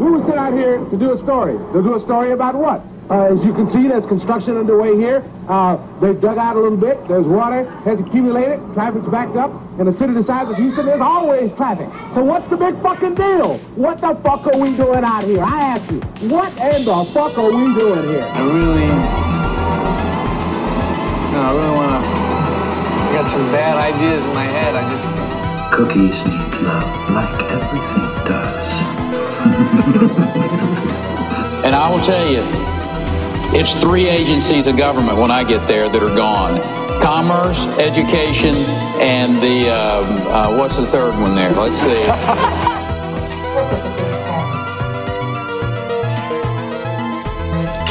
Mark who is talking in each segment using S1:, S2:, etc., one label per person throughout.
S1: We were sent out here to do a story. To do a story about what? Uh, as you can see, there's construction underway here. Uh, they've dug out a little bit. There's water has accumulated. Traffic's backed up. In a city the size of Houston, there's always traffic. So what's the big fucking deal? What the fuck are we doing out here? I ask you. What in the fuck are we doing here?
S2: I really, no, I really want to. I got some bad ideas in my head. I just.
S3: Cookies need love like everything does.
S4: And I will tell you, it's three agencies of government when I get there that are gone. Commerce, education, and the, um, uh, what's the third one there? Let's see.
S5: What's the purpose of the experiments?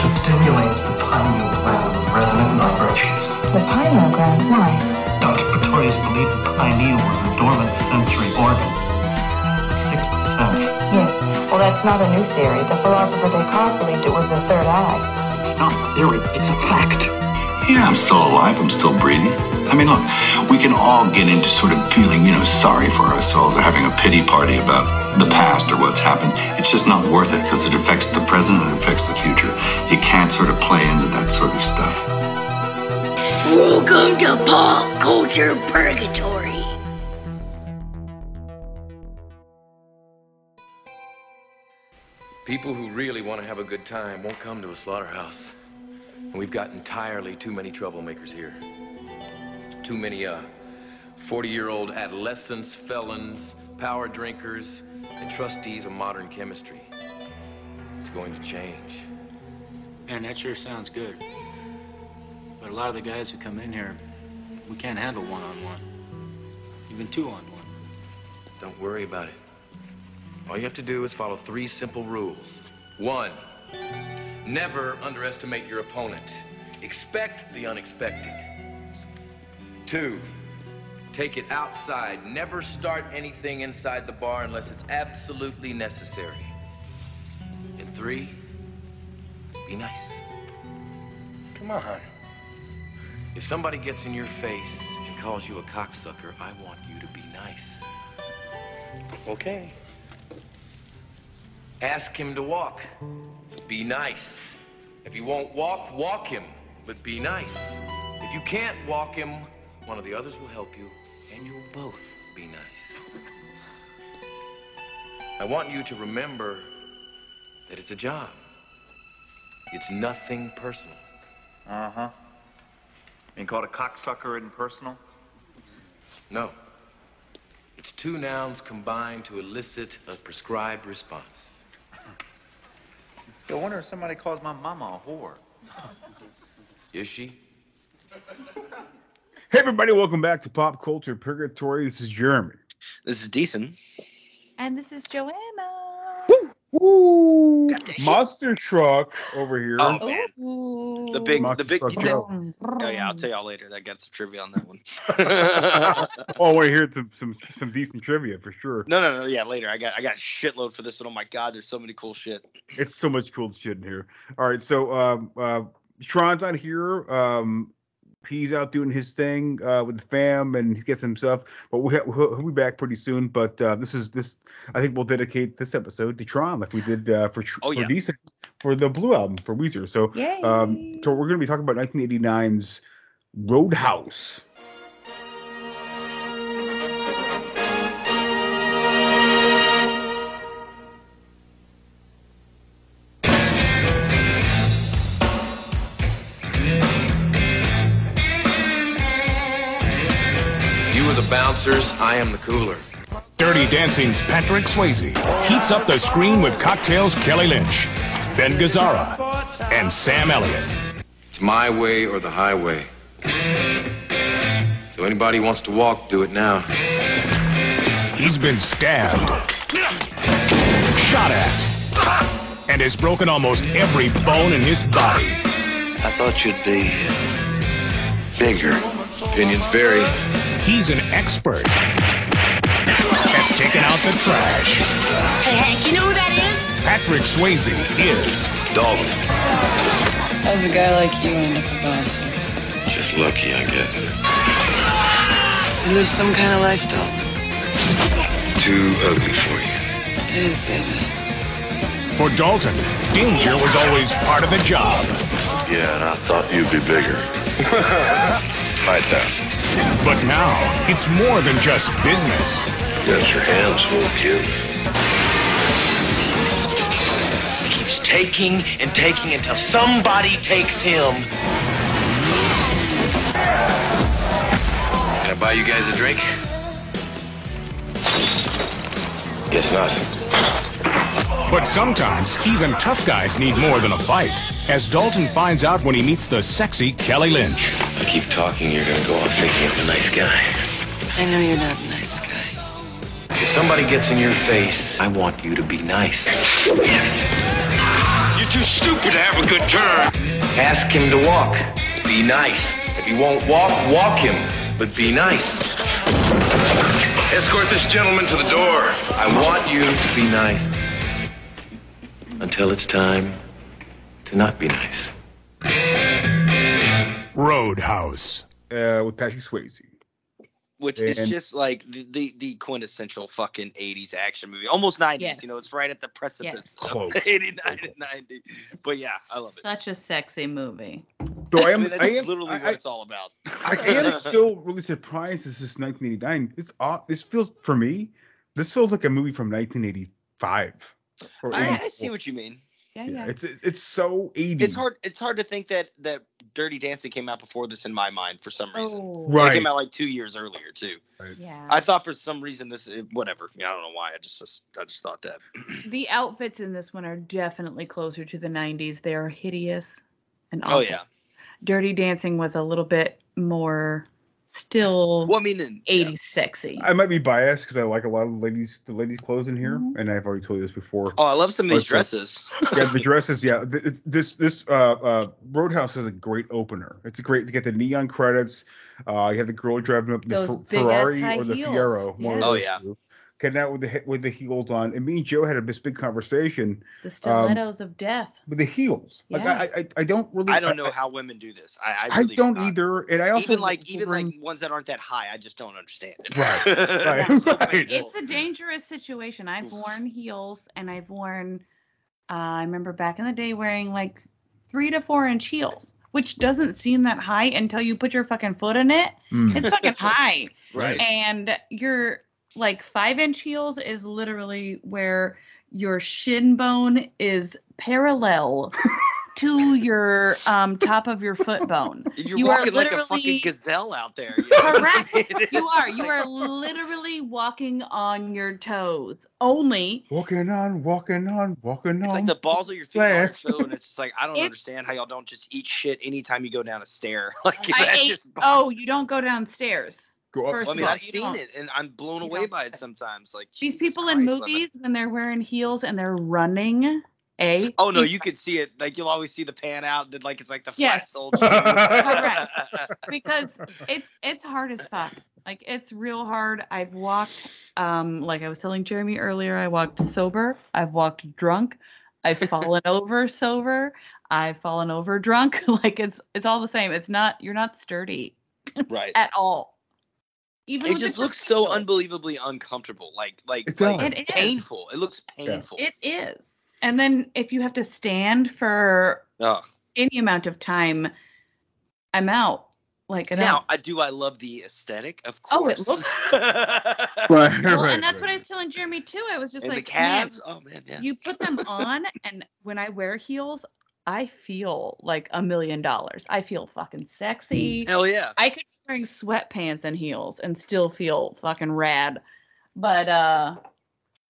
S6: to stimulate the pineal gland with resonant vibrations.
S5: The pineal gland, why?
S6: Dr. Pretorius believed the pineal was a dormant sensory organ, the sixth sense.
S5: Yes. Well, that's not a new theory. The philosopher Descartes believed it was the third eye.
S6: It's not a theory, it's a fact.
S7: Yeah, I'm still alive. I'm still breathing. I mean, look, we can all get into sort of feeling, you know, sorry for ourselves or having a pity party about the past or what's happened. It's just not worth it because it affects the present and it affects the future. You can't sort of play into that sort of stuff.
S8: Welcome to Pop Culture Purgatory.
S9: People who really want to have a good time won't come to a slaughterhouse. And we've got entirely too many troublemakers here. Too many, uh, 40-year-old adolescents, felons, power drinkers, and trustees of modern chemistry. It's going to change.
S10: Man, that sure sounds good. But a lot of the guys who come in here, we can't handle one-on-one. Even two-on-one.
S9: Don't worry about it. All you have to do is follow three simple rules. One, never underestimate your opponent. Expect the unexpected. Two, take it outside. Never start anything inside the bar unless it's absolutely necessary. And three, be nice. Come on. Honey. If somebody gets in your face and calls you a cocksucker, I want you to be nice. Okay. Ask him to walk. Be nice. If he won't walk, walk him, but be nice. If you can't walk him, one of the others will help you, and you'll both be nice. I want you to remember that it's a job. It's nothing personal.
S11: Uh huh. Being called a cocksucker isn't personal?
S9: No. It's two nouns combined to elicit a prescribed response.
S11: I wonder if somebody calls my mama a whore.
S9: Is she?
S12: Hey, everybody, welcome back to Pop Culture Purgatory. This is Jeremy.
S13: This is decent.
S14: And this is Joanna.
S12: Woo! Monster Truck over here.
S13: Oh, man. The big,
S12: Monster
S13: the big.
S12: Truck
S13: you know- oh yeah, I'll tell y'all later. That got some trivia on that one.
S12: oh, I want to some, some some decent trivia for sure.
S13: no, no, no. Yeah, later. I got, I got a shitload for this one. Oh my god, there's so many cool shit.
S12: It's so much cool shit in here. All right, so um, uh, Tron's out here. Um, he's out doing his thing uh, with the fam, and he gets himself. But we'll, we'll, he'll be back pretty soon. But uh, this is this. I think we'll dedicate this episode to Tron, like we did uh, for
S13: Oh,
S12: for
S13: yeah.
S12: decent for the Blue album for Weezer. So um, so we're gonna be talking about 1989's Roadhouse.
S9: I am the cooler.
S15: Dirty Dancing's Patrick Swayze heats up the screen with cocktails Kelly Lynch, Ben Gazzara, and Sam Elliott.
S9: It's my way or the highway. So anybody wants to walk, do it now.
S15: He's been stabbed, shot at, and has broken almost every bone in his body.
S7: I thought you'd be bigger.
S9: Opinions vary.
S15: He's an expert at taking out the trash.
S8: Hey, Hank, you know who that is?
S15: Patrick Swayze is
S9: Dalton.
S16: How's a guy like you end up a bouncer?
S9: Just lucky, I guess.
S16: You live some kind of life, doll.
S9: Too ugly for you.
S16: I didn't say that.
S15: For Dalton, danger was always part of the job.
S17: Yeah, and I thought you'd be bigger. Fight that.
S15: But now, it's more than just business.
S17: Got your hands full, kid.
S9: Keeps taking and taking until somebody takes him. Can I buy you guys a drink? Guess not.
S15: But sometimes, even tough guys need more than a fight. As Dalton finds out when he meets the sexy Kelly Lynch.
S9: I keep talking, you're gonna go on thinking I'm a nice guy.
S16: I know you're not a nice guy.
S9: If somebody gets in your face, I want you to be nice. You're too stupid to have a good turn. Ask him to walk. Be nice. If he won't walk, walk him. But be nice. Escort this gentleman to the door. I want you to be nice. Until it's time to not be nice.
S15: Roadhouse.
S12: Uh, with Patrick Swayze.
S13: Which is just like the, the, the quintessential fucking 80s action movie. Almost 90s,
S14: Yes.
S13: you know, it's right at the precipice
S12: Close.
S13: of 89 and 90. But yeah, I love it.
S14: Such a sexy movie.
S12: So I
S13: I
S12: am.
S13: mean, that's
S12: I am
S13: literally
S12: I,
S13: what
S12: I-
S13: it's all about.
S12: I am still really surprised this is 1989. It's odd. This feels for me. This feels like a movie from 1985. or
S13: I, I see what you mean.
S14: Yeah,
S12: Yeah,
S14: yeah.
S12: it's it's it's so 80s.
S13: It's hard. It's hard to think that that Dirty Dancing came out before this in my mind for some reason.
S14: Oh,
S13: It
S12: Right.
S13: came out like two years earlier too. Right.
S14: yeah.
S13: I thought for some reason this it- whatever. Yeah, I don't know why. I just, just I just thought that.
S14: the outfits in this one are definitely closer to the 90s. They are hideous and
S13: Oh yeah.
S14: Dirty Dancing was a little bit more still
S13: Well, I mean, in,
S14: 80s sexy.
S12: I might be biased because I like a lot of ladies the ladies clothes in here,
S14: Mm-hmm.
S12: and I've already told you this before.
S13: Oh, I love some of these
S12: But, uh,
S13: dresses.
S12: yeah, the dresses. Yeah, th- th- this this uh, uh, Roadhouse is a great opener. It's a great to get the neon credits. Uh, you have the girl driving up the
S14: Those
S12: Fer- Ferrari or the
S14: heels.
S12: Fiero.
S14: Yeah.
S13: Oh, yeah.
S12: two. Getting out with the with the heels on, and me and Joe had a this big conversation
S14: The stilettos of death.
S12: with the heels. Like I, I, I don't really.
S13: I don't know how women do this. I I,
S12: I,
S13: really do
S12: don't
S13: not.
S12: either, and I also
S13: even like even like ones that aren't that high. I just don't understand it.
S12: Right, right,
S13: It's so
S12: right.
S14: It's a dangerous situation. I've worn heels and I've worn, uh, I remember back in the day wearing like three to four inch heels, which doesn't seem that high until you put your fucking foot in it.
S12: Mm.
S14: It's fucking high.
S13: Right.
S14: And your like five inch heels is literally where your shin bone is parallel to your um top of your foot bone.
S13: You're
S14: you are
S13: walking like a fucking
S14: literally-
S13: gazelle out there. you know what I
S14: Correct.
S13: mean?
S14: You are. You are literally walking on your toes. Only
S12: walking on, walking on, walking
S13: It's
S12: on.
S13: like the balls of your feet on your
S12: Glass.
S13: toe, and it's just like I don't
S14: It's-
S13: understand how y'all don't just eat shit anytime you go down a stair. Like
S14: I
S13: that's
S14: ate-
S13: just.
S14: oh, you don't go downstairs.
S12: Go up.
S14: First
S13: I mean,
S14: all,
S13: I've seen it, and I'm blown away by it sometimes. Like
S14: These
S13: Jesus
S14: people in
S13: Christ, I'm
S14: movies when they're wearing heels and they're running, a
S13: Oh no, you could see it. Like you'll always see the pan out. That like it's like the flat
S14: Yes.
S13: soled shoe.
S14: Correct. because it's it's hard as fuck. Like it's real hard. I've walked um like I was telling Jeremy earlier, I walked sober, I've walked drunk, I've fallen over sober, I've fallen over drunk. like it's it's all the same. It's not you're not sturdy
S13: right.
S14: at all. Even
S13: It just looks so
S14: heel.
S13: unbelievably uncomfortable. Like like,
S12: It
S13: like
S12: does.
S14: It is.
S13: painful. It looks painful.
S14: It is. And then if you have to stand for
S13: Oh.
S14: any amount of time, I'm out. Like an
S13: Now,
S14: out.
S13: I do. I love the aesthetic, of course.
S14: Oh, it looks-
S12: Right,
S14: Well,
S12: right,
S14: and that's what. I was telling Jeremy too. I was just
S13: and
S14: like,
S13: the
S14: man.
S13: Oh man, yeah.
S14: you put them on, and when I wear heels, I feel like a million dollars. I feel fucking sexy.
S13: Hell yeah.
S14: I could be wearing sweatpants and heels and still feel fucking rad. But uh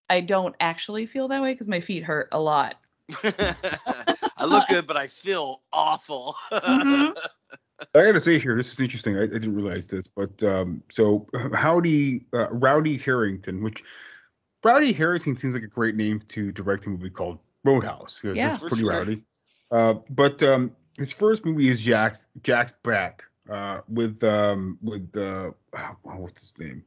S14: I don't actually feel that way because my feet hurt a lot.
S13: I look good, but I feel awful.
S14: Mhm.
S12: I gotta say here, this is interesting. I, I didn't realize this, but um, so Howdy uh, Rowdy Herrington, which Rowdy Herrington seems like a great name to direct a movie called Roadhouse because
S14: Yeah.
S12: it's pretty
S13: sure.
S12: rowdy. Uh, but um, his first movie is Jack's Jack's Back uh, with um, with uh, oh, what's his name?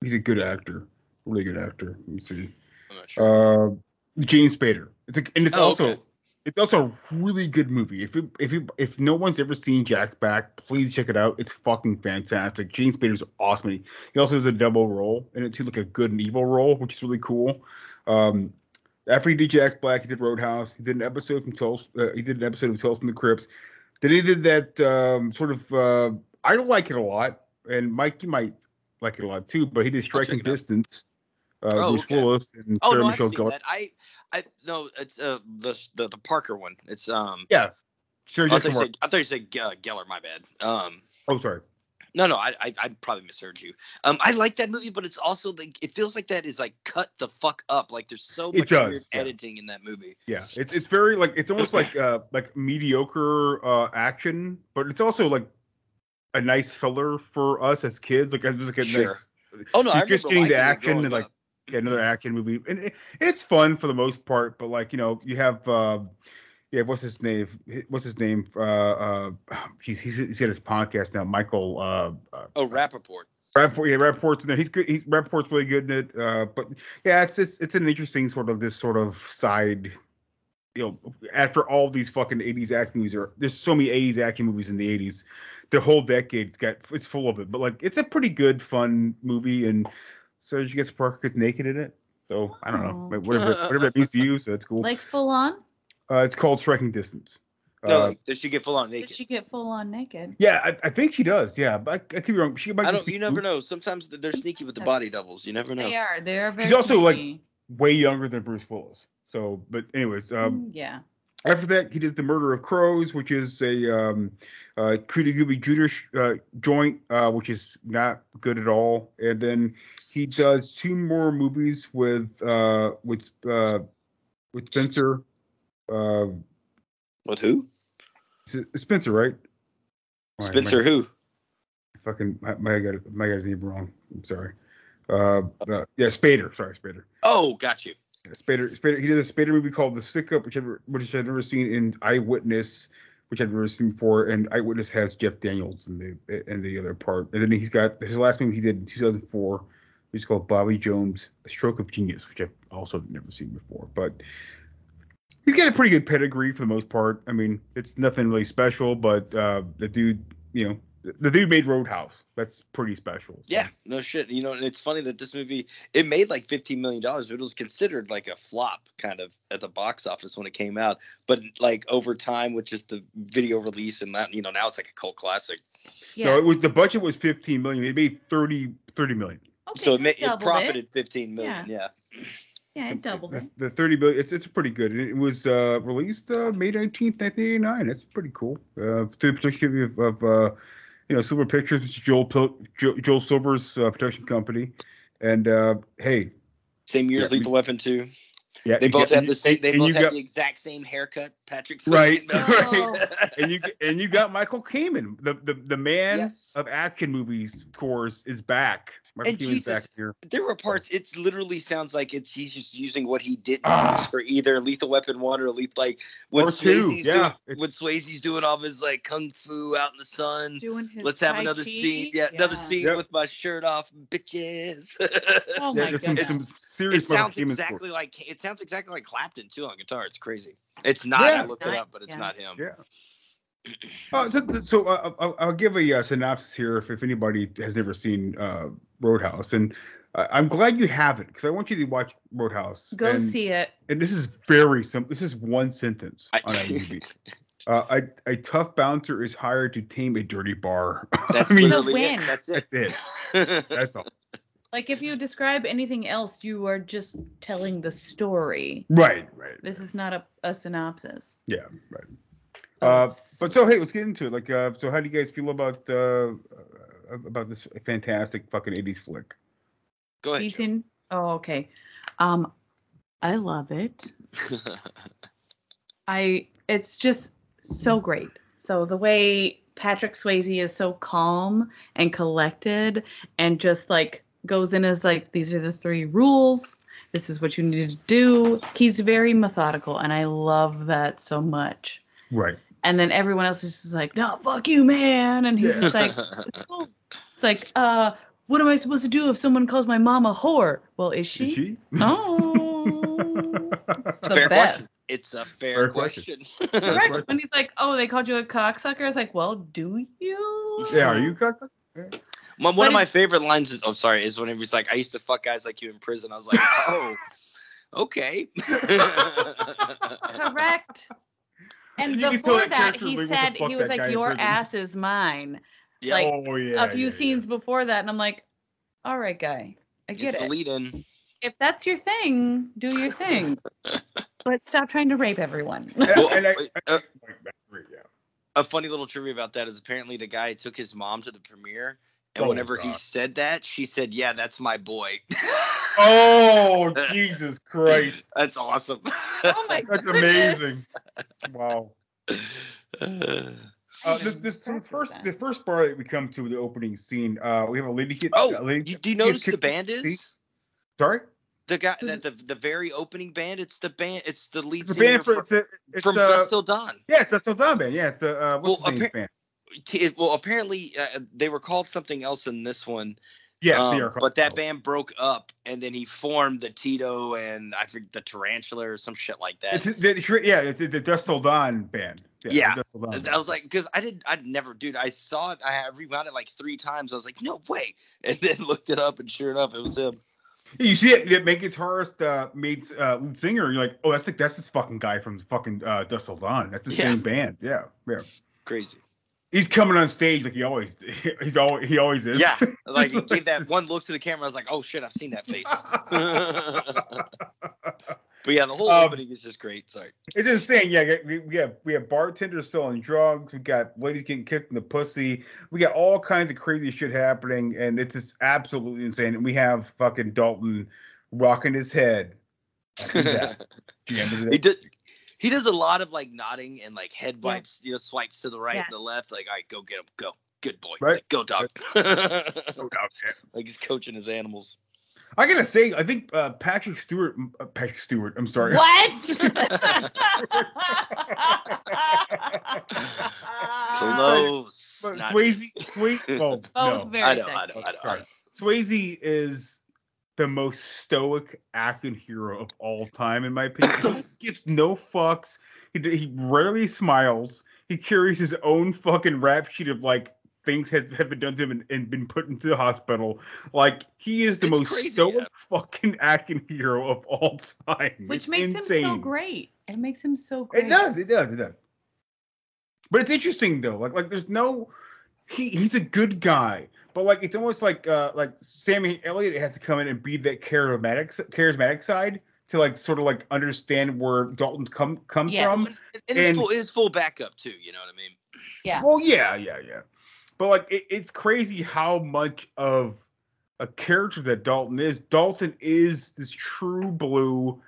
S12: He's a good actor, really good actor. Let me see.
S13: I'm not sure.
S12: Uh, James Spader. It's a, and it's
S13: Oh,
S12: also
S13: okay.
S12: it's also a really good movie. If you if you if no one's ever seen Jack's Back, please check it out. It's fucking fantastic. James Spader's awesome. He, he also has a double role in it too, like a good and evil role, which is really cool. Um, After he did Jack Black, he did Roadhouse. He did an episode from Tales. Uh, he did an episode of Tales from the Crypt. Then he did that um, sort of. Uh, I don't like it a lot, and Mike, you might like it a lot too. But he did Striking Distance. Uh,
S13: Oh,
S12: Bruce
S13: okay.
S12: Willis and
S13: Oh
S12: Sarah
S13: no,
S12: Michelle Gellar.
S13: that. I, I no, it's uh the the, the Parker one. It's um.
S12: Yeah, Sure,
S13: I thought, you said, I thought you said Ge- Gellar. My bad. Um.
S12: Oh, sorry.
S13: No, no, I, I, I probably misheard you. Um, I like that movie, but it's also like it feels like that is like cut the fuck up. Like there's so much
S12: does,
S13: weird
S12: yeah.
S13: editing in that movie.
S12: Yeah, it's it's very like it's almost like uh like mediocre uh action, but it's also like a nice filler for us as kids. Like it was like a
S13: Sure.
S12: nice.
S13: Oh, no, I
S12: just getting the action and like
S13: up.
S12: another action movie, and it, it's fun for the most part. But like you know, you have uh yeah, what's his name? What's his name? Uh, uh, he's he's he's got his podcast now. Michael uh, uh
S13: Oh, Rapaport.
S12: Rapport, yeah, Rapport's in there. He's good. He's Rapport's really good in it. Uh, but yeah, it's it's it's an interesting sort of this sort of side. You know, after all these fucking '80s action movies, are there's so many '80s action movies in the '80s. The whole decade's got it's full of it. But like, it's a pretty good, fun movie. And so you get Parker gets naked in it. So I don't know,
S14: Oh.
S12: whatever whatever that means to you. So that's cool.
S14: Like full on?
S12: Uh, it's called Striking Distance.
S13: No,
S12: Uh,
S13: like, does she get full on
S14: Did
S13: naked?
S14: she get full on naked?
S12: yeah, I, I think she does. Yeah, but I, I could be wrong. She might
S13: I don't.
S12: be
S13: You never know. Sometimes they're sneaky with the body doubles. You never know.
S14: They are. They are very.
S12: She's also like way younger than Bruce Willis. So, but anyways, um,
S14: Mm, yeah.
S12: after that, he does the Murder of Crows, which is a um, uh, Cuba Gooding Jr. uh, joint, uh, which is not good at all. And then he does two more movies with uh, with uh, with Spencer. Uh,
S13: with who?
S12: Spencer, right? I-
S13: Spencer who?
S12: Fucking, I might have got it- might have got his name wrong. I'm sorry. Uh, uh, yeah, Spader. Sorry, Spader.
S13: Oh, got you.
S12: Yeah, Spader, Spader. He did a Spader movie called The Stick Up, which I've, which I've never seen in Eyewitness, which I've never seen before. And Eyewitness has Jeff Daniels in the in the other part. And then he's got his last movie he did in 2004, which is called Bobby Jones: A Stroke of Genius, which I've also never seen before. But he's got a pretty good pedigree for the most part. I mean, it's nothing really special, but uh, the dude, you know, the dude made Roadhouse. That's pretty special.
S13: Yeah, no shit. You know, and it's funny that this movie it made like fifteen million dollars. It was considered like a flop, kind of at the box office when it came out. But like over time, with just the video release and that, you know, now it's like a cult classic. Yeah.
S12: No, it was the budget was 15 million. It made 30 30 million.
S14: Okay,
S13: so it, ma- it
S14: doubled
S13: profited fifteen million.
S14: Yeah.
S13: Yeah.
S14: Yeah, it doubled it.
S12: The 30 billion. It's it's pretty good. It was uh, released uh, May 19th, 1989. That's pretty cool. Uh, through the production of, of uh, you know Silver Pictures, which is Joel Pil- jo- Joel Silver's uh, production company. And uh, hey,
S13: Same year as
S12: Yeah,
S13: Lethal Weapon two.
S12: yeah,
S13: They both
S12: got-
S13: have the same. They both
S12: you
S13: have
S12: got-
S13: the exact same haircut. Patrick Swayze
S12: right,
S13: and Mel
S14: Oh.
S13: Gibson.
S12: and you and you got Michael Kamen, the the the man
S13: Yes.
S12: of action movies. Of course, is back. Michael
S13: And
S12: Kamen's back
S13: Jesus,
S12: here.
S13: there were parts. It literally sounds like it's he's just using what he didn't
S12: Ah.
S13: use for either Lethal Weapon one or Lethal like when
S12: Or two,
S13: Swayze's
S12: yeah,
S13: doing
S12: it's-
S13: when Swayze's doing all of his like kung fu out in the sun.
S14: Doing his
S13: Let's have another
S14: Chi?
S13: scene. Yeah, another scene
S12: Yep.
S13: with my shirt off, bitches.
S14: Oh
S12: Yeah,
S14: my
S12: there's some, some serious
S13: it sounds
S12: Kamen scores.
S13: exactly like it sounds exactly like Clapton too on guitar. It's crazy. It's not.
S12: Yeah.
S13: I looked it up, but it's
S14: yeah.
S13: not him.
S12: Yeah. Uh, so, so uh, I'll, I'll give a uh, synopsis here if, if anybody has never seen uh, Roadhouse, and uh, I'm glad you haven't because I want you to watch Roadhouse.
S14: Go
S12: and,
S14: see it.
S12: And this is very simple. This is one sentence
S13: I-
S12: on IMDb. uh, a, a tough bouncer is hired to tame a dirty bar.
S13: That's
S12: I mean,
S14: To
S13: literally it.
S14: win.
S13: That's it.
S12: that's it. That's all.
S14: Like if you describe anything else, you are just telling the story.
S12: Right, right.
S14: This is not a, a synopsis.
S12: Yeah, right.
S14: Oh,
S12: Uh, but so hey, let's get into it. Like, uh, so how do you guys feel about uh, uh, about this fantastic fucking '80s flick?
S13: Go ahead. Joe.
S14: Ethan. Oh, okay. Um, I love it. I it's just so great. So the way Patrick Swayze is so calm and collected and just like goes in as like these are the three rules. This is what you need to do. He's very methodical and I love that so much.
S12: Right.
S14: And then everyone else is just like, "No, fuck you, man." And he's just like, "It's cool." It's like, "Uh, what am I supposed to do if someone calls my mom a whore?" Well, is she?
S12: Is she?
S14: Oh, it's the
S13: fair
S14: best.
S13: question. It's a fair,
S12: Fair question.
S13: question.
S14: Right.
S12: question.
S14: When he's like, "Oh, they called you a cocksucker," I was like, "Well, do you?"
S12: Yeah, are you cocksucker?
S13: One, one
S14: But
S13: of my favorite lines is, oh, sorry, is whenever he's like, I used to fuck guys like you in prison. I was like, oh, okay.
S14: Correct. And
S12: You
S14: before
S12: that
S14: that, he
S12: really wants to
S14: said he was like, "Your ass is mine."
S13: Yeah.
S14: Like
S12: Oh, yeah,
S14: a few
S12: yeah,
S14: scenes before that, and I'm like, "All right, guy, I get
S13: It's
S14: it.
S13: lead in.
S14: If that's your thing, do your thing, but stop trying to rape everyone."
S13: Well,
S12: and I,
S13: uh,
S12: yeah.
S13: a funny little trivia about that is apparently the guy took his mom to the premiere, and
S12: Oh,
S13: whenever he said that, she said, "Yeah, that's my boy."
S12: Oh Jesus Christ!
S13: that's awesome.
S14: oh my
S12: That's amazing. Wow. Uh, this this this first the first bar that we come to the opening scene. Uh, we have a lady get.
S13: Oh,
S12: lady,
S13: you, do you notice the band
S12: see?
S13: is?
S12: Sorry,
S13: The guy that the the very opening band. It's the band. It's the lead
S12: it's
S13: singer
S12: band for
S13: fr-
S12: it's a, it's
S13: from
S12: uh,
S13: Dust Dawn.
S12: Yes, that's the Dawn band. Yes, the uh, what's
S13: Well,
S12: his name
S13: appar-
S12: band?
S13: T- well, apparently uh, they were called something else in this one.
S12: Yes,
S13: um,
S12: they are. Called,
S13: But that band broke up, and then he formed the Tito and I think the Tarantula or some shit like that.
S12: It's the, yeah, it's the Dusk Till Dawn band.
S13: Yeah,
S12: Dawn
S13: I was like, because I didn't, I'd never, dude. I saw it. I had rewound it like three times. I was like, no way, and then looked it up, and sure enough, it was him.
S12: You see it, the main guitarist uh, meets uh, lead singer. You're like, oh, that's the that's this fucking guy from fucking uh, Dust Dawn. That's the
S13: Yeah.
S12: same band. Yeah, yeah.
S13: Crazy.
S12: He's coming on stage like he always he's always he always is.
S13: Yeah, like he gave that one look to the camera. I was like, oh shit, I've seen that face. but yeah, the whole
S12: Um,
S13: opening is just great. Sorry.
S12: It's insane. Yeah, we, we have we have bartenders selling drugs. We got ladies getting kicked in the pussy. We got all kinds of crazy shit happening, and it's just absolutely insane. And we have fucking Dalton rocking his head. Yeah.
S13: He does. He does a lot of like nodding and like head
S14: Yeah.
S13: wipes, you know, swipes to the right
S14: Yeah.
S13: and the left. Like, all right, go get him, go, good boy,
S12: Right.
S13: Like, go dog.
S12: No doubt, yeah.
S13: like he's coaching his animals.
S12: I gotta say, I think uh, Patrick Stewart, uh, Patrick Stewart. I'm sorry. What?
S13: Close.
S12: But Swayze, sweet. Well,
S14: Both
S12: no.
S14: very
S13: I know,
S14: sexy.
S13: I know, I know, I
S12: Sorry.
S13: know.
S12: Swayze is the most stoic acting hero of all time, in my opinion. he gives no fucks. He, he rarely smiles. He carries his own fucking rap sheet of like things have, have been done to him and, and been put into the hospital. Like he is the
S13: It's
S12: most
S13: crazy,
S12: stoic
S13: yeah.
S12: fucking acting hero of all time.
S14: Which
S12: It's
S14: makes
S12: insane.
S14: him so great. It makes him so great.
S12: It does. It does. It does. But it's interesting though. Like like there's no. He he's a good guy, but like it's almost like uh like Sammy Elliott has to come in and be that charismatic charismatic side to like sort of like understand where Dalton's come come
S14: Yes.
S12: from.
S13: And, and his
S12: And-
S13: full his full backup too. You know what I mean?
S14: Yeah.
S12: Well, yeah, yeah, yeah. But like it, it's crazy how much of a character that Dalton is. Dalton is this true blue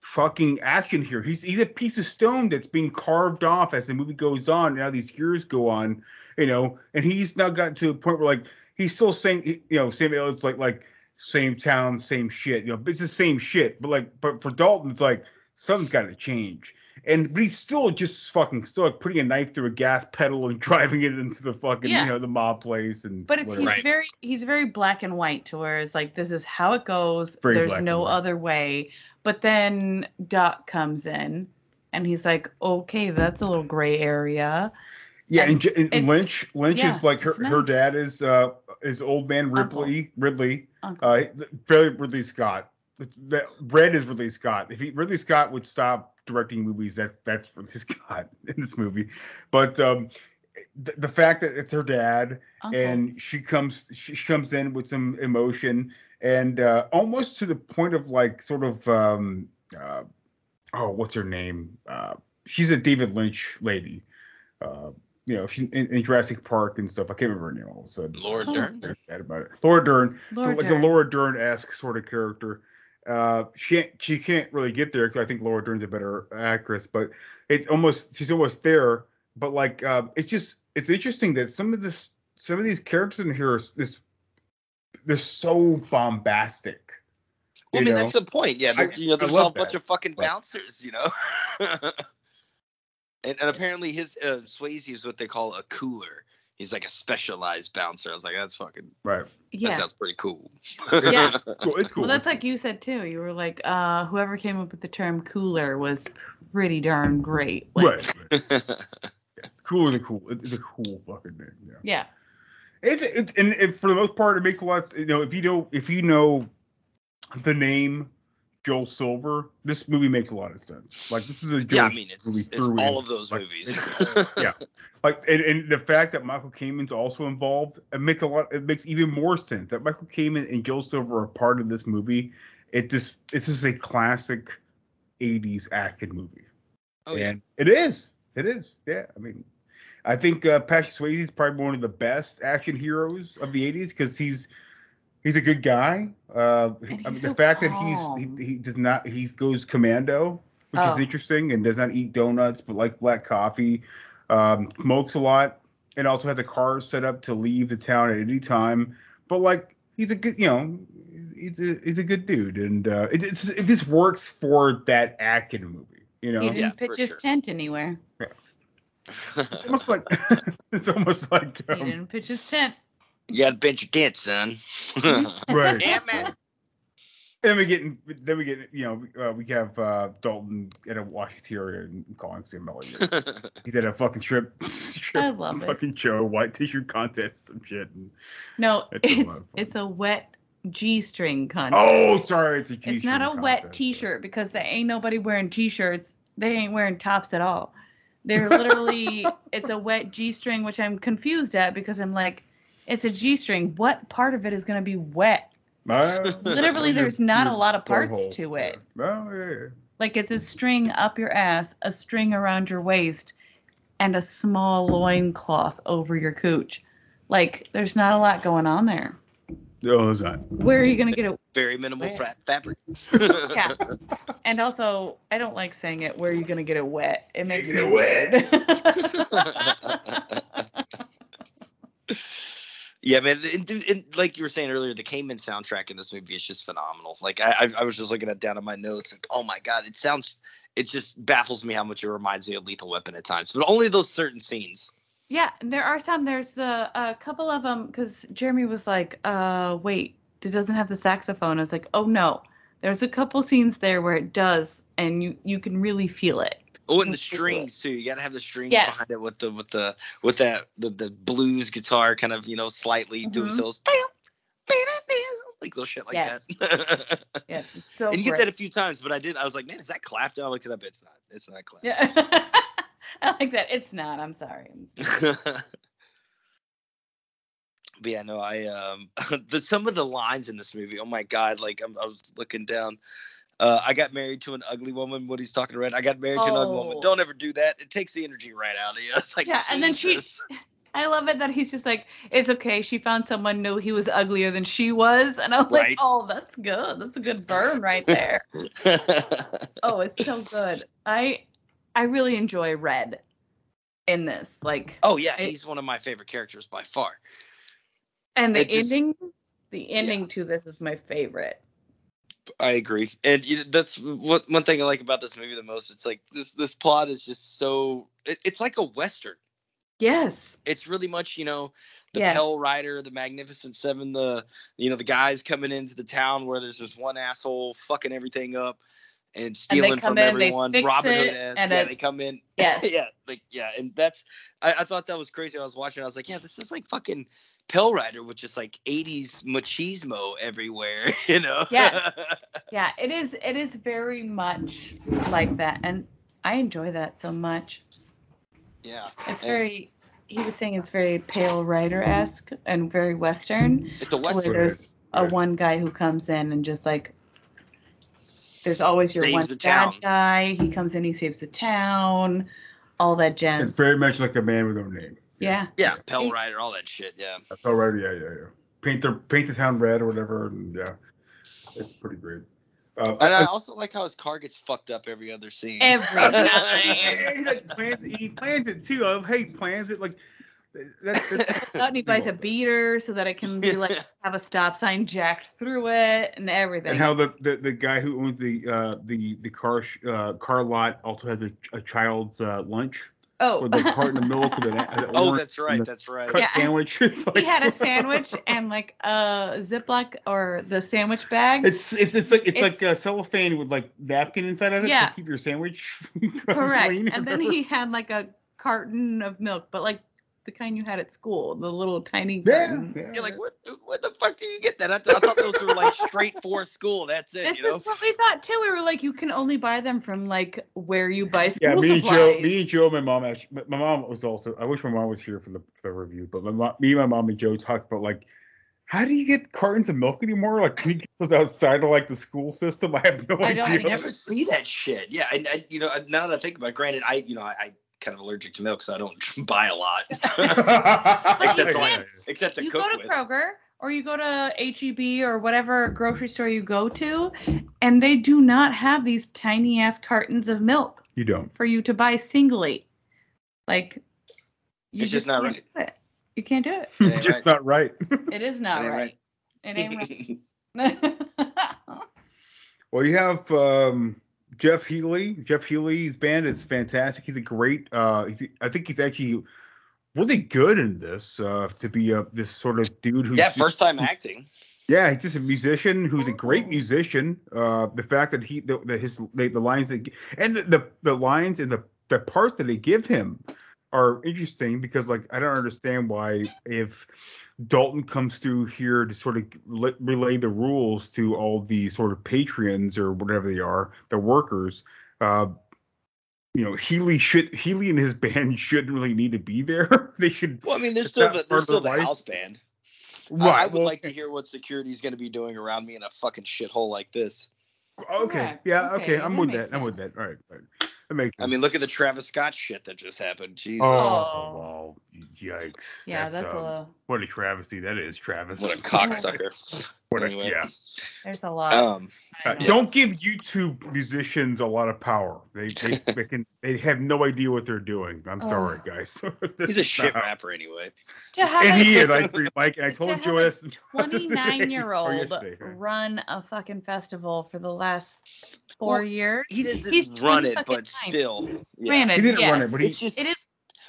S12: fucking action here. He's he's a piece of stone that's being carved off as the movie goes on. Now these years go on, you know, and he's now gotten to a point where like he's still saying, you know, Sam Elliott's like like same town, same shit. You know, it's the same shit. But like, but for Dalton, it's like something's got to change. And but he's still just fucking still like putting a knife through a gas pedal and driving it into the fucking
S14: Yeah.
S12: you know the mob place and
S14: But it's
S12: whatever.
S14: he's very he's very black and white to where it's like this is how it goes.
S12: Very
S14: There's no other way. But then Doc comes in and he's like, okay, that's a little gray area.
S12: Yeah, and,
S14: And
S12: and Lynch Lynch
S14: yeah,
S12: is like her
S14: it's
S12: her dad is uh is old man Ripley Ridley
S14: Uncle.
S12: uh very Ridley Scott. That Red is Ridley Scott. If he, Ridley Scott would stop directing movies, that's that's Ridley Scott in this movie. But um the, the fact that it's her dad
S14: Uncle.
S12: and she comes she, she comes in with some emotion and uh almost to the point of like sort of um uh oh what's her name uh she's a david lynch lady uh you know she's in, in jurassic park and stuff i can't remember her name all of a sudden
S13: Laura
S14: Oh.
S13: Dern.
S12: very sad about it laura dern
S14: Laura
S12: like
S14: Dern.
S12: a laura dern-esque sort of character uh she can't she can't really get there because i think laura dern's a better actress but it's almost she's almost there but like um it's just it's interesting that some of this some of these characters in here are this they're so bombastic
S13: Well, I mean,
S12: know?
S13: that's the point. Yeah,
S12: I-
S13: they're- you know,
S12: I
S13: there's
S12: love
S13: all a bunch
S12: that.
S13: of fucking bouncers, you know. and, and apparently, his uh, Swayze is what they call a cooler. He's like a specialized bouncer. I was like, that's fucking.
S12: right
S14: Yeah.
S13: That sounds pretty cool.
S14: Yeah.
S12: it's cool it's cool
S14: Well, that's like you said too. You were like, uh, whoever came up with the term cooler was pretty darn great. Like,
S12: right, right. cool is a cool it's a cool fucking name yeah
S14: Yeah.
S12: It's it's and it, for the most part, it makes a lot. Of, you know, if you know if you know the name Joel Silver, this movie makes a lot of sense. Like this is a Joel
S13: Yeah, I mean, it's-
S12: movie
S13: it's
S12: through
S13: all of those
S12: like,
S13: movies.
S12: yeah, like and, and the fact that Michael Kamen's also involved, it makes a lot. It makes even more sense that Michael Kamen and Joel Silver are part of this movie. It just this is a classic '80s action movie.
S13: Oh, yeah.
S12: it is. It is. Yeah. I mean, I think uh, Patrick Swayze is probably one of the best action heroes of the '80s because he's he's a good guy. Uh, I mean,
S14: he's
S12: the fact
S14: calm.
S12: that he's he, he does not he goes commando, which
S14: Oh.
S12: is interesting, and does not eat donuts but like black coffee. Um, smokes a lot, and also has a car set up to leave the town at any time. But like he's a good, you know, he's a he's a good dude, and uh, it, it's it just works for that act in action movie. You know,
S14: he didn't pitch his tent anywhere.
S12: it's almost like it's almost like
S14: He
S12: um,
S14: didn't pitch his tent.
S13: You gotta bench your tent, son.
S12: right.
S13: yeah, man.
S12: Then we get, then we get, you know, uh, we have uh, Dalton at a Washington and calling Sam Elliott. He's at a fucking strip, strip
S14: I love it.
S12: fucking show, white tissue contest, some shit. And,
S14: No,
S12: It's a
S14: it's
S12: lot of
S14: it's a wet G-string contest.
S12: oh, sorry, it's a
S14: It's not a
S12: G-string
S14: wet. T-shirt because there ain't nobody wearing T-shirts. They ain't wearing tops at all. They're literally it's a wet G-string, which I'm confused at because I'm like, it's a G-string. What part of it is gonna be wet?
S12: Uh,
S14: Literally, there's not a lot of parts to it.
S12: Oh yeah, yeah.
S14: Like it's a string up your ass, a string around your waist, and a small loincloth over your cooch. Like there's not a lot going on there.
S12: No, it's not.
S14: Where are you gonna get it?
S13: Very minimal
S14: Wet.
S13: fat fabric.
S14: Yeah. And also, I don't like saying it. Where are you gonna get it wet? It makes
S12: Get
S14: me
S12: it
S14: weird.
S13: Yeah, man. Like you were saying earlier, the Kamen soundtrack in this movie is just phenomenal. Like I, I, was just looking at down in my notes, like, oh my god, it sounds. It just baffles me how much it reminds me of Lethal Weapon at times, but only those certain scenes.
S14: yeah, and there are some. There's the a couple of them because Jeremy was like, "Uh, wait, it doesn't have the saxophone." I was like, "Oh no." There's a couple scenes there where it does, and you you can really feel it.
S13: Oh, and the strings too. You gotta have the strings
S14: Yes.
S13: behind it with the with the with that the, the blues guitar kind of you know slightly doing
S14: Mhm.
S13: those bam, bam, bam, like little shit like
S14: Yes.
S13: that.
S14: Yeah, so
S13: and you get that a few times, but I did. I was like, man, is that clapped? And I looked it up. It's not. It's not clapped.
S14: Yeah. I like that. It's not. I'm sorry.
S13: but yeah, no, I um the some of the lines in this movie. Oh my god! Like I'm, I was looking down. Uh, I got married to an ugly woman. What he's talking about. I got married to an ugly woman.
S14: Oh.
S13: Don't ever do that. It takes the energy right out of you. It's like
S14: yeah, and then she. I love it that he's just like, it's okay. She found someone knew he was uglier than she was, and I'm
S13: Right.
S14: like, oh, that's good. That's a good burn right there. oh, it's so good. I I really enjoy Red in this. Like,
S13: Oh yeah,
S14: it-
S13: he's one of my favorite characters by far.
S14: and the
S13: it just-
S14: ending, the ending to this is my favorite.
S13: I agree, and you know, that's what one thing I like about this movie the most. It's like this this plot is just so. It, it's like a western.
S14: Yes.
S13: It's really much you know the
S14: Yes.
S13: Pale Rider, the Magnificent Seven, the you know the guys coming into the town where there's just one asshole fucking everything up and stealing
S14: come
S13: from
S14: in,
S13: everyone. Robin Hood
S14: and
S13: Yeah, they come in.
S14: Yes.
S13: yeah, like yeah, and that's I, I thought that was crazy. When I was watching. I was like, yeah, this is like fucking Pale Rider with just like '80s machismo everywhere. You know?
S14: Yeah. Yeah, it is. It is very much like that, and I enjoy that so much.
S13: yeah.
S14: It's
S13: And
S14: very. He was saying it's very Pale Rider esque and very Western.
S13: It's a
S14: to where
S13: western.
S14: There's a one guy who comes in and just like. There's always your
S13: Saves
S14: one bad
S13: town.
S14: guy. He comes in, he saves the town, all that
S12: It's
S14: jazz.
S12: very much like a man with no name.
S14: Yeah.
S13: Yeah,
S14: it's Pale.
S13: Rider, all that shit. Yeah.
S12: That's Rider. Yeah, yeah, yeah. Paint the paint the town red or whatever. And yeah, it's pretty great. Uh,
S13: And I also like how his car gets fucked up every other scene.
S14: Every
S12: he like plans he plans it too. I hey, plans it like that's, that's
S14: out and he buys a beater so that it can be like have a stop sign jacked through it and everything.
S12: and how the, the the guy who owns the uh the the car sh- uh car lot also has a, a child's uh lunch
S14: oh,
S12: with a carton of milk with an, an
S13: Oh, that's right,
S12: and
S13: that's right.
S12: cut
S14: Yeah.
S12: sandwich it's like
S14: he had a sandwich and like a Ziploc or the sandwich bag.
S12: it's it's it's like it's,
S14: It's-
S12: like a cellophane with like napkin inside of it
S14: Yeah.
S12: to keep your sandwich
S14: correct.
S12: clean
S14: And then he had like a carton of milk, but like the kind you had at school, the little tiny.
S12: Yeah, yeah.
S13: You're like, what? What the fuck do you get that? I, th- I thought those were like straight for school. That's it.
S14: This
S13: You know.
S14: is what we thought too. We were like, you can only buy them from like where you buy school
S12: Yeah, me and
S14: supplies.
S12: Joe, me and Joe, my mom actually, my- my mom was also. I wish my mom was here for the for the review, but my mom, me, my mom, and Joe talked about like, how do you get cartons of milk anymore? Like, can you get those outside of like the school system? I have no
S14: I
S12: idea.
S14: don't
S13: I never see that shit. Yeah, and, and you know, now that I think about, it, granted, I you know, I, I kind of allergic to milk, so I don't buy a lot. except, to, like, except to
S14: you
S13: cook
S14: go to
S13: with.
S14: Kroger or you go to HEB or whatever grocery store you go to, and they do not have these tiny ass cartons of milk
S12: You don't.
S14: for you to buy singly. Like, you
S13: It's just not
S14: can't
S13: right.
S14: You can't do it.
S13: Yeah,
S12: Just
S13: right.
S12: not right.
S14: It is not
S13: It ain't
S14: right. It ain't right.
S12: Well, you have um, Jeff Healey. Jeff Healey's band is fantastic. He's a great. Uh, he's, I think he's actually really good in this. Uh, to be a this sort of dude who's
S13: Yeah, first time acting.
S12: Yeah, he's just a musician who's a
S14: Oh.
S12: great musician. Uh, the fact that he the, the his the, the lines that and the, the the lines and the the parts that they give him are interesting because like I don't understand why if Dalton comes through here to sort of le- relay the rules to all the sort of patrons or whatever they are, the workers. Uh, you know, Healey should Healey and his band shouldn't really need to be there. they should.
S13: Well, I mean, there's
S12: it's
S13: still the,
S12: part
S13: there's still the
S12: life.
S13: house band. I-
S12: Right.
S13: I, would
S12: well,
S13: like to hear what security's going to be doing around me in a fucking shithole like this.
S12: Okay.
S14: Correct.
S12: Yeah. Okay.
S14: Okay,
S12: I'm
S14: that
S12: with
S14: makes
S12: that. I'm with that. All right. All right. That makes.
S13: I mean, look at the Travis Scott shit that just happened. Jesus.
S12: Oh,
S14: Oh.
S12: wow. Yikes.
S14: yeah, that's,
S12: um,
S14: a
S12: What a travesty that is, Travis.
S13: What a cocksucker.
S12: What
S13: Anyway.
S12: yeah.
S14: there's a lot.
S13: Um,
S12: Uh,
S14: know.
S12: Don't give YouTube musicians a lot of power. They they, they can they have no idea what they're doing. I'm sorry, guys.
S13: He's a shit
S12: not-
S13: rapper anyway.
S14: to have
S12: And
S14: a
S12: he is. I agree, Mike. I told
S14: have
S12: Joe
S14: a
S12: this.
S14: 29 year old run a fucking festival for the last four
S13: Well,
S14: years.
S13: He doesn't
S14: He's
S13: run it, but
S14: nine.
S13: still. Yeah.
S14: Granted,
S12: He didn't
S14: yes,
S12: run it, but he-
S13: It's just.
S14: it is.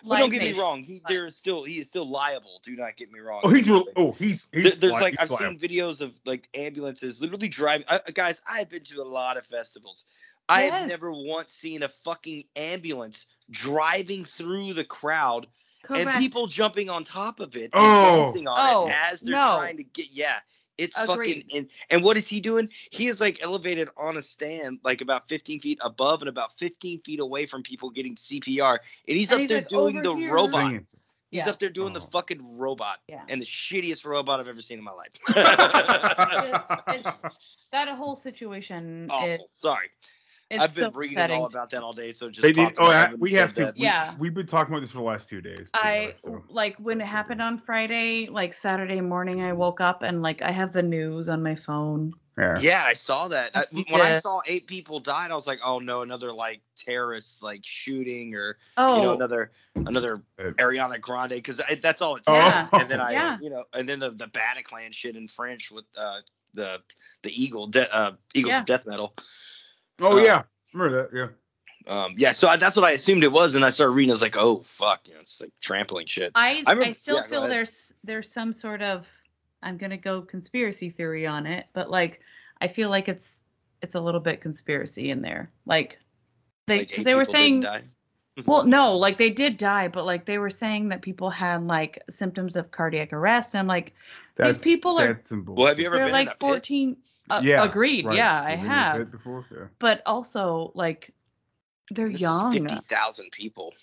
S13: Well, don't get me wrong. He there is still he is still liable. Do not get me wrong.
S12: Oh, he's real. Oh, he's. he's
S13: There- there's
S12: li-
S13: like
S12: he's
S13: I've
S12: liable.
S13: seen videos of like ambulances literally driving. I, guys, I've been to a lot of festivals. I have never once seen a fucking ambulance driving through the crowd and people jumping on top of it and
S12: Oh.
S13: dancing on
S14: Oh,
S13: it as they're
S14: no.
S13: trying to get. Yeah, it's
S14: Agreed.
S13: fucking. And, and what is he doing? He is like elevated on a stand, like about 15 feet above and about 15 feet away from people getting CPR, and he's
S14: And
S13: up
S14: he's
S13: there
S14: like,
S13: doing the
S14: here."
S13: robot.
S12: Singing.
S13: He's
S14: Yeah.
S13: up there doing the
S12: Oh.
S13: fucking robot,
S14: Yeah.
S13: and the shittiest robot I've ever seen in my life.
S14: It's- it's- that whole situation
S13: Awful.
S14: is
S13: Sorry,
S14: it's
S13: I've been
S14: so
S13: reading
S14: upsetting.
S13: all about that all day. So just
S12: They need. Oh, I- we have to.
S13: that.
S12: we-
S14: Yeah.
S12: We've been talking about this for the last two days.
S14: I
S12: together, so.
S14: like when it happened on Friday, like Saturday morning, I woke up and like I have the news on my phone.
S12: Yeah.
S13: Yeah, I saw that. I, when I saw eight people died, I was like, "Oh no, another like terrorist like shooting or
S14: Oh,
S13: you know another another
S12: Uh,
S13: Ariana Grande because that's all it's.
S14: Yeah.
S13: And then I,
S14: Yeah.
S13: you know, and then the the Bataclan shit in French with uh the the Eagle, de- uh Eagles
S14: Yeah.
S13: of Death Metal.
S12: Oh
S13: uh,
S12: yeah. Remember that? Yeah.
S13: Um, yeah, so I, that's what I assumed it was, and I started reading. I was like, "Oh fuck, you know, it's like trampling shit."
S14: I
S13: I
S14: I, still
S13: yeah,
S14: feel there's there's some sort of I'm gonna go conspiracy theory on it, but like I feel like it's it's a little bit conspiracy in there. Like they
S13: Like,
S14: because
S13: eight
S14: they were saying well no like they did die, but like they were saying that people had like symptoms of cardiac arrest, and I'm like
S12: That's,
S14: these people are
S12: That's some
S13: Well, have you ever
S14: they're
S13: been in a
S14: like
S13: pit?
S14: 14. Uh,
S12: Yeah,
S14: agreed.
S12: right.
S14: Yeah, I
S12: You've been
S14: have.
S12: pit Before? Yeah.
S14: But also like they're
S13: This is
S14: young.
S13: Fifty thousand people.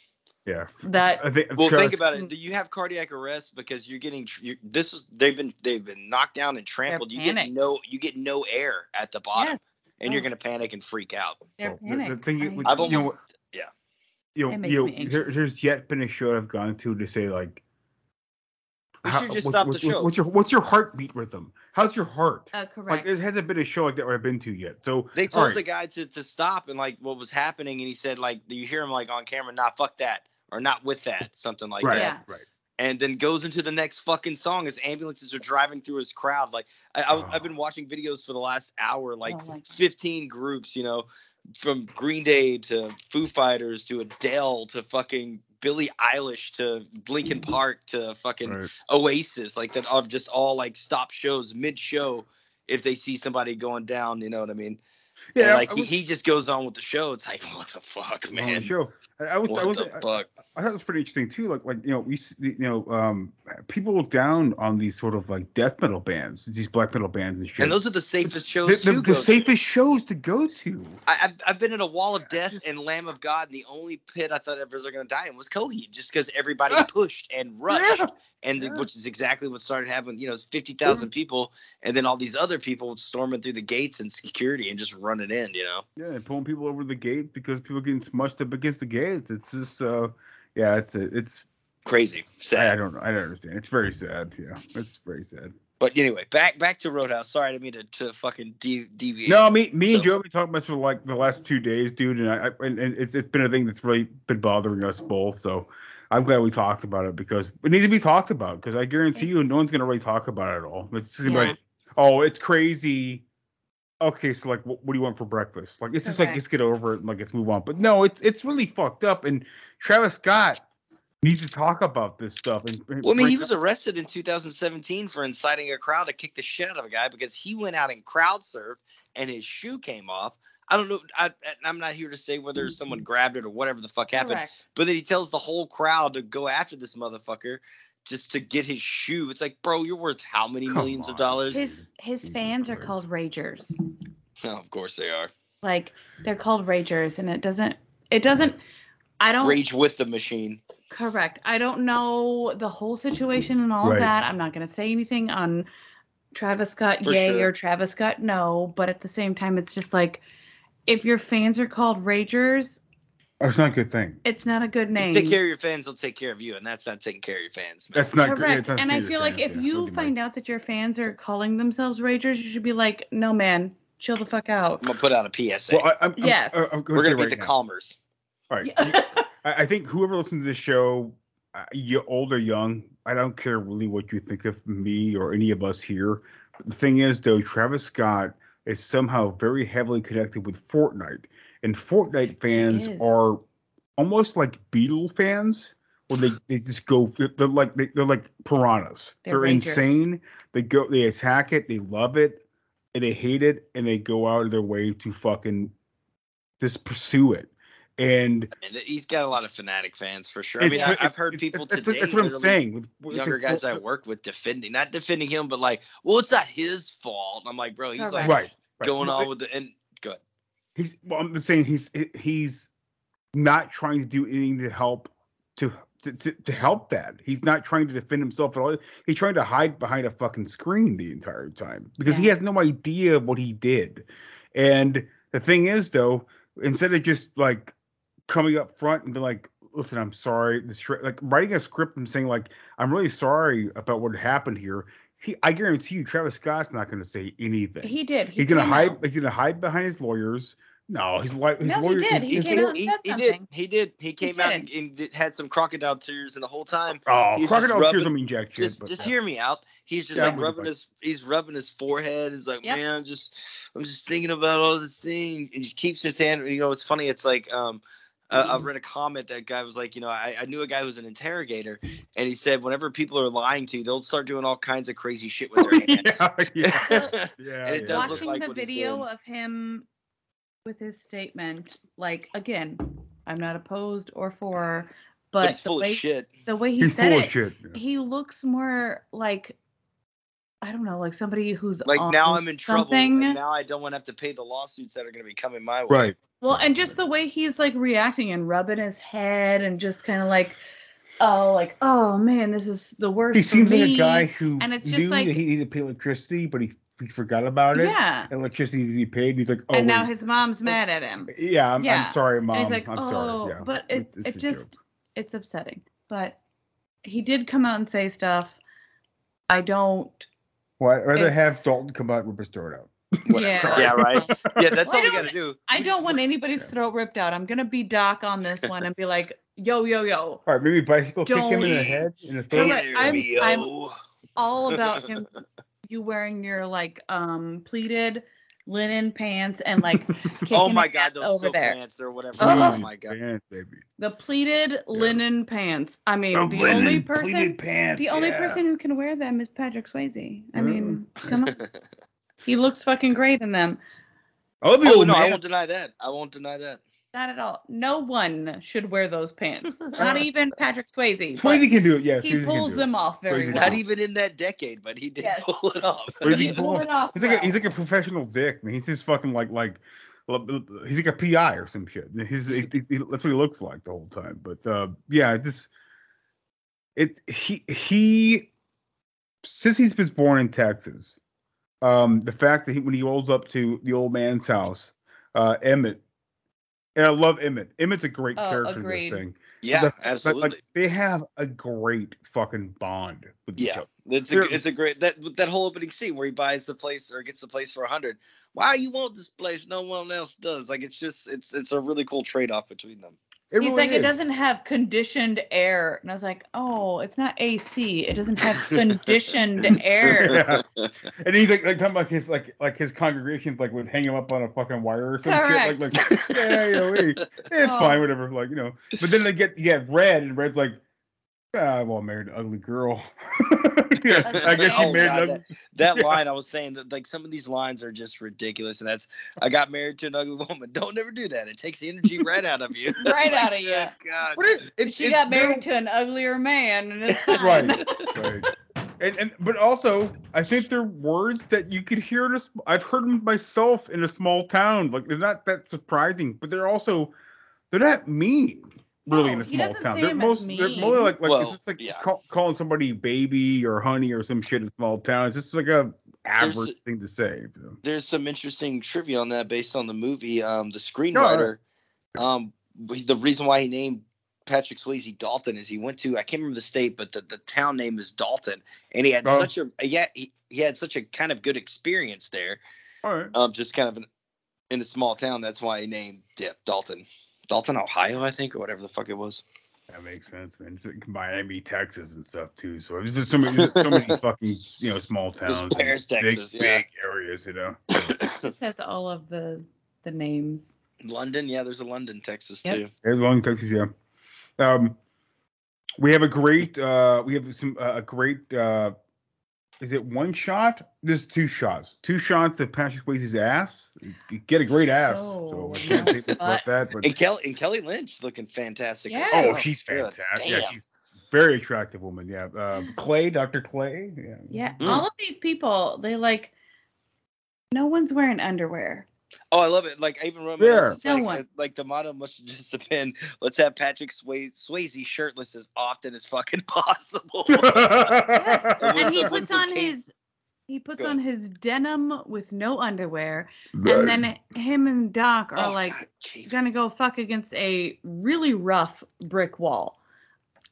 S12: Yeah.
S14: That
S12: I think.
S13: Well, think
S12: Travis-
S13: about it. Do you have cardiac arrest because you're getting tr- you this is they've been they've been knocked down and trampled. You get no you get no air at the bottom,
S14: yes,
S13: and you're
S14: Oh.
S13: gonna panic and freak out.
S14: they're
S12: Well, the- the thing
S14: I-
S12: is with-
S13: I've
S12: you know
S13: almost yeah.
S12: you know, you know, there, there's yet been a show I've gone to to say like,
S13: We should just
S12: what-
S13: stop
S12: what-
S13: the
S12: what-
S13: show.
S12: What's your what's your heartbeat rhythm? How's your heart?
S14: Uh,
S12: Like
S14: correct.
S12: there hasn't been a show like that where I've been to yet. So
S13: They told
S12: right.
S13: the guy to, to stop and like what was happening, and he said like do you hear him like on camera, nah, fuck that, or not with that, something like
S12: right,
S13: that.
S14: Yeah.
S12: right.
S13: and then goes into the next fucking song as ambulances are driving through his crowd. Like I, I, have
S12: Oh.
S13: been watching videos for the last hour, like
S14: Oh
S13: 15 groups, you know, from Green Day to Foo Fighters to Adele to fucking Billie Eilish to Linkin mm-hmm. Park to fucking
S12: Right.
S13: Oasis, like that of just all like stop shows mid show if they see somebody going down, you know what I mean? Yeah,
S12: Yeah,
S13: like
S12: I
S13: he, he just goes on with the show. It's like, what the fuck, man?
S12: the show. I, I was, I
S13: What
S12: was,
S13: the
S12: I,
S13: fuck?
S12: I thought it was pretty interesting too. Like, like you know, we, you know, um, people look down on these sort of like death metal bands, these black metal bands and shit.
S13: And those are the safest shows
S12: the,
S13: to
S12: the, the safest shows to go to.
S13: I, I've, I've been in a wall of death and Lamb of God, and the only pit I thought ever was going to die in was Coheed, just because everybody pushed and rushed, and the, which is exactly what started happening. You know, it's fifty thousand people, and then all these other people storming through the gates and security and just running in. You know,
S12: Yeah, and pulling people over the gate because people getting smushed up against the gates. It's just, uh, yeah, it's it's
S13: crazy.
S12: I, I don't know. I don't understand. It's very sad. Yeah, it's very sad.
S13: but anyway, back back to Roadhouse. Sorry, I didn't mean to, to fucking de- deviate.
S12: No, me, me and Joe have been talking about this for like the last two days, dude, and I, I and, and it's it's been a thing that's really been bothering us both. So I'm glad we talked about it because it needs to be talked about. Because I guarantee you, no one's gonna really talk about it at all. It's just gonna
S14: Yeah.
S12: like, oh, it's crazy. Okay, so like, what, what do you want for breakfast? Like, it's just like let's get over it, and, like let's move on. But no, it's it's really fucked up, and Travis Scott needs to talk about this stuff. And and
S13: Well, I mean, he
S12: bring-
S13: was arrested in 2017 for inciting a crowd to kick the shit out of a guy because he went out and crowd surfed and his shoe came off. I don't know. I, I'm not here to say whether someone grabbed it or whatever the fuck happened.
S14: Correct.
S13: But then he tells the whole crowd to go after this motherfucker just to get his shoe. It's like, bro, you're worth how many millions of dollars?
S14: His his mm-hmm. fans are called ragers.
S13: Oh, of course they are.
S14: Like they're called ragers, and it doesn't it doesn't. I don't
S13: Rage with the machine.
S14: correct. I don't know the whole situation and all
S13: Right.
S14: of that. I'm not gonna say anything on Travis Scott
S13: For
S14: yay
S13: sure.
S14: or Travis Scott no, but at the same time, it's just like if your fans are called ragers,
S12: Oh, it's not a good thing.
S14: it's not a good name.
S13: you take care of your fans, they'll take care of you, and that's not taking care of your fans. man.
S12: That's not good.
S14: Correct.
S12: It's not
S14: and I feel like
S12: fans,
S14: if
S12: yeah.
S14: you find out that your fans are calling themselves ragers, you should be like, no, man, chill the fuck out.
S13: I'm gonna put out a PSA.
S12: Well, I, I'm, I'm-
S14: Yes.
S12: I- I'm
S13: We're gonna be
S12: right
S13: the
S12: now.
S13: Calmers.
S12: All right. I, I think whoever listens to this show, uh, you old or young, I don't care really what you think of me or any of us here. The thing is, though, Travis Scott is somehow very heavily connected with Fortnite, and Fortnite fans are almost like Beatle fans, where they, they just go. They're like they, they're like piranhas.
S14: They're
S12: They're, insane. They go. They attack it. They love it, and they hate it, and they go out of their way to fucking just pursue it. And
S13: And he's got a lot of fanatic fans for sure. I mean, I, I've heard people
S12: that's-
S13: today.
S12: that's what I'm saying, with- with-
S13: younger
S12: it's a-
S13: guys I work with defending, not defending him, but like, well, it's not his fault. I'm like, bro, he's like
S12: Right, right.
S13: going on with the and good.
S12: He's well, I'm just saying he's he's not trying to do anything to help to, to to to help that. He's not trying to defend himself at all. He's trying to hide behind a fucking screen the entire time because he has no idea what he did. And the thing is, though, instead of just like coming up front and be like, "Listen, I'm sorry," this tra- like writing a script and saying like, "I'm really sorry about what happened here." He, I guarantee you, Travis Scott's not going to say anything.
S14: He did. He
S12: He's gonna hide.
S14: out.
S12: He's gonna hide behind his lawyers. No, his, li- his
S14: No, he
S12: lawyer.
S14: did.
S12: his-
S14: He
S12: his
S14: came
S12: lawyer-
S14: out and
S13: He, he did. He did. He came out and, and did- had some crocodile tears, and the whole time.
S12: Oh,
S13: he was just
S12: crocodile tears
S13: rubbing-
S12: don't mean jack.
S13: Just,
S12: but-
S13: just hear me out. He's just
S12: Yeah,
S13: like rubbing his, he's rubbing his forehead. He's like,
S14: Yep.
S13: man, I'm just, I'm just thinking about all the things. And just keeps his hand. You know, it's funny. It's like, um, uh, I read a comment that guy was like, you know, I, I knew a guy who was an interrogator, and he said whenever people are lying to you, they'll start doing all kinds of crazy shit with their hands.
S12: yeah, yeah,
S13: and it does
S14: Watching
S13: like
S14: the video of him with his statement, like again, I'm not opposed or for, but,
S13: But he's
S14: the
S13: full
S14: way,
S13: of shit.
S14: The way he
S12: He's
S14: said
S12: full
S14: it,
S12: of shit. yeah.
S14: he looks more like I don't know, like somebody who's
S13: Like now I'm in trouble,
S14: something.
S13: and now I don't want to have to pay the lawsuits that are going to be coming my way.
S12: Right.
S14: Well, and just the way he's like reacting and rubbing his head and just kind of like, oh, like, oh man, this is the worst.
S12: He seems like a guy who
S14: and it's
S12: knew
S14: just like,
S12: that he needed to pay electricity, but he, he forgot about it.
S14: Yeah.
S12: And electricity needs to be paid. And he's like, oh,
S14: and now
S12: wait.
S14: his mom's oh, mad at him.
S12: yeah, I'm,
S14: Yeah.
S12: I'm sorry, mom.
S14: And he's like,
S12: I'm
S14: oh,
S12: sorry. Yeah,
S14: but it
S12: it's
S14: it just
S12: joke.
S14: it's upsetting. But he did come out and say stuff. I don't.
S12: Well, I'd rather have Dalton come out and rip his throat out.
S14: Yeah.
S13: Yeah, right. Yeah, that's
S14: Well, I
S13: all we got to do.
S14: I don't want anybody's throat ripped out. I'm gonna be Doc on this one and be like, yo, yo, yo.
S12: All right, maybe bicycle kick him in the
S14: Don't-
S12: head in the
S14: No,
S12: throat.
S14: but I'm, I'm all about him. You wearing your like um pleated linen pants and like kicking
S13: Oh my god,
S14: ass
S13: those
S14: over
S13: silk
S14: there.
S13: pants or whatever.
S14: Oh.
S13: Oh my god.
S12: Pants, baby.
S14: The pleated linen pants. I mean,
S12: The
S14: the only person,
S12: pants,
S14: the only
S12: yeah.
S14: person who can wear them is Patrick Swayze. I mean, come on, he looks fucking great in them.
S12: I love the
S13: oh
S12: old
S13: no, I won't deny that. I won't deny that.
S14: Not at all. No one should wear those pants. Not even Patrick Swayze.
S12: Swayze can do it. Yeah,
S14: he
S12: Swayze
S14: pulls
S12: do it.
S14: them off very
S12: Swayze
S14: well.
S13: Not even in that decade, but he did
S14: Yes.
S13: pull it off.
S12: Where
S14: He
S12: he
S14: pulled it off
S12: He's like a, he's like a professional dick, man. He's just fucking like like he's like a PI or some shit. He's he, he- that's what he looks like the whole time. But uh, yeah, this it he he since he's been born in Texas, um, the fact that he when he rolls up to the old man's house, uh, Emmett. And I love Emmett. Emmett's a great
S14: Oh,
S12: character
S14: agreed.
S12: in this thing.
S13: Yeah,
S12: The- but,
S13: absolutely.
S12: Like, they have a great fucking bond with each
S13: Yeah,
S12: other.
S13: it's a
S12: They're-
S13: it's a great that that whole opening scene where he buys the place or gets the place for a hundred. Why you want this place? No one else does. Like it's just it's it's a really cool trade off between them.
S12: It
S14: He's
S12: really
S14: like, it doesn't have conditioned air. And I was like, oh, it's not AC. It doesn't have conditioned air.
S12: Yeah. And he's like, like talking about his like like his congregations like would hang him up on a fucking wire or some shit. Like like yeah, yeah, wait, it's
S14: Oh.
S12: fine, whatever. Like you know. But then they get you get red, and red's like, ah, well, I married an ugly girl. yeah, I guess you
S13: Oh,
S12: married
S13: God,
S12: an ugly.
S13: that line I was saying that like some of these lines are just ridiculous, and that's I got married to an ugly woman. Don't ever do that. It takes the energy right out of you.
S14: right out of you.
S13: God.
S12: But it, it,
S14: She got
S12: little-
S14: married to an uglier man, and it's fine.
S12: right, right. And, and but also, I think they're words that you could hear. In a, sm- I've heard them myself in a small town. Like they're not that surprising, but they're also they're not mean. Really, in a small town, they're
S14: them
S12: most they're
S14: mean.
S12: more like like
S13: Well,
S12: it's just like
S13: yeah.
S12: call, calling somebody baby or honey or some shit in small town. It's just like a average thing to say.
S13: There's some interesting trivia on that based on the movie. Um, the
S12: Oh,
S13: screenwriter, um, the reason why he named Patrick Swayze Dalton is he went to I can't remember the state, but the, the town name is Dalton, and he had
S12: Oh.
S13: such a yeah he, he had such a kind of good experience there.
S12: All right.
S13: Um, just kind of in, in a small town. That's why he named yeah, Dalton, Dalton, Ohio, I think, or whatever the fuck it was.
S12: That makes sense, man. It's like Miami, Texas, and stuff too. So there's just so many, there's so many fucking you know small towns, and
S13: Paris,
S12: big-
S13: Texas, yeah.
S12: big areas, you know.
S14: This has all of the the names.
S13: London, yeah, there's a London, Texas
S14: Yep.
S13: too.
S12: There's long Texas, yeah. Um, we have a great, uh, we have some uh, a great. uh Is it one shot? There's two shots. Two shots of Patrick Swayze's ass. You get a great ass, so I can't say much about that. But
S13: And Kelly and Kelly Lynch looking fantastic.
S14: Yeah.
S12: oh, she's
S13: Good
S12: fantastic. Yeah, she's very attractive woman. Yeah, uh, Clay, Dr. Clay. Yeah.
S14: Yeah,
S13: Mm.
S14: all of these people, they like. No one's wearing underwear.
S13: Oh, I love it. Like I even wrote my
S12: Yeah.
S13: notes,
S14: No
S13: like,
S14: one.
S13: uh, like the motto must have just have been, "Let's have Patrick Sway- Swayze shirtless as often as fucking possible." It was
S14: and he puts on
S13: Kate-
S14: his he puts
S13: Go
S14: on his denim with no underwear, and then him and Doc are
S13: Oh,
S14: like
S13: God,
S14: gonna go fuck against a really rough brick wall.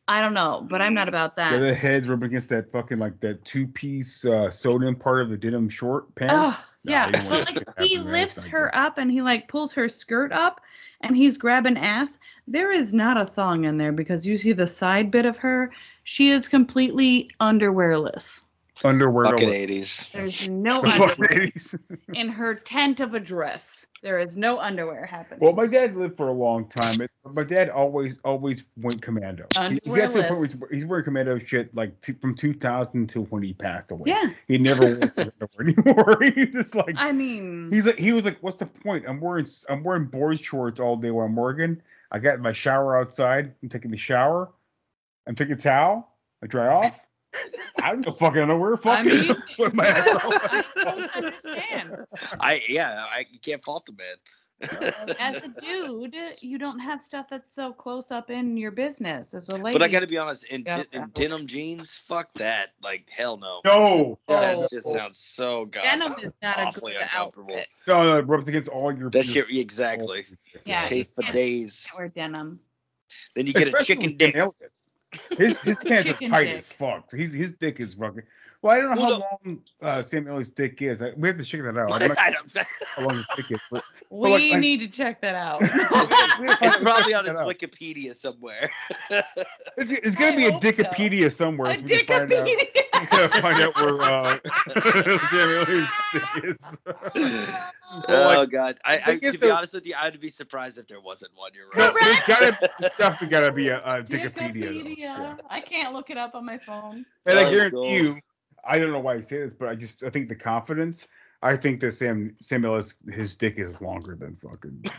S14: I don't know, but I'm not about
S12: Yeah,
S14: that.
S12: the heads rub against that fucking like that two piece uh sodium part of the denim short pants.
S14: Oh,
S12: No,
S14: yeah.
S12: you don't want
S14: But like he
S12: happen, man. It's
S14: lifts her up and he like pulls her skirt up and he's grabbing ass. There is not a thong in there because you see the side bit of her. She is completely underwearless.
S12: Underwear.
S13: Fucking eighties.
S14: There's no underwear
S12: 80s.
S14: in her tent of a dress. There is no underwear happening.
S12: Well, my dad lived for a long time. It, my dad always, always went commando. He, he got to a point where he's, he's wearing commando shit like two, from 2000 to when he passed away.
S14: Yeah.
S12: He never wore underwear anymore. he just like
S14: I mean,
S12: he's like he was like, what's the point? I'm wearing I'm wearing board shorts all day while I'm working. I got my shower outside. I'm taking the shower. I'm taking a towel. I dry off. I don't know fucking underwear. Fuck
S14: I
S12: it.
S14: mean,
S12: Sweat my ass off.
S14: I don't understand.
S13: I yeah, I you can't fault the man.
S14: As a dude, you don't have stuff that's so close up in your business. As a lady,
S13: But I got to be honest, in,
S14: Yeah.
S13: de- in denim jeans, fuck that. Like hell no.
S12: No.
S13: That
S14: Oh.
S13: just sounds so god.
S14: denim is not a
S13: awfully
S14: good
S13: uncomfortable.
S14: outfit.
S12: No, no, it rubs against all your.
S13: That shit exactly.
S14: Yeah,
S13: Chafe for
S14: can't-
S13: days.
S14: Or denim.
S13: Then you get a chicken
S12: with
S13: dick.
S12: Sam Elliott. His his pants are tight
S14: dick.
S12: as fuck. He's his dick is fucking. Well, I don't know
S13: Well,
S12: how long uh, Sam Elliott's dick is. We have to check that out. I'm not
S13: I don't,
S12: how long his dick is. But,
S14: We
S12: like, I-
S14: need to check that out.
S13: it's probably on
S12: check
S13: his. Wikipedia somewhere.
S12: It's, it's gonna be a
S14: hope so.
S12: Somewhere.
S14: A
S12: so we can find out-
S14: Dickopedia.
S12: we gotta find out where uh, Sam Elliott's dick is.
S13: oh
S12: like,
S13: god, I,
S12: I
S13: I
S12: guess
S13: to be
S12: the-
S13: honest with you, I'd be surprised if there wasn't one. You're
S12: no,
S13: right.
S12: there's gotta there's definitely gotta be a, a Dickopedia. though.
S14: Dickopedia.
S12: Yeah.
S14: I can't look it up on my phone.
S12: And I guarantee
S13: God.
S12: you, I don't know why I say this, but I just I think the confidence. I think that Sam Sam Elliott his dick is longer than fucking.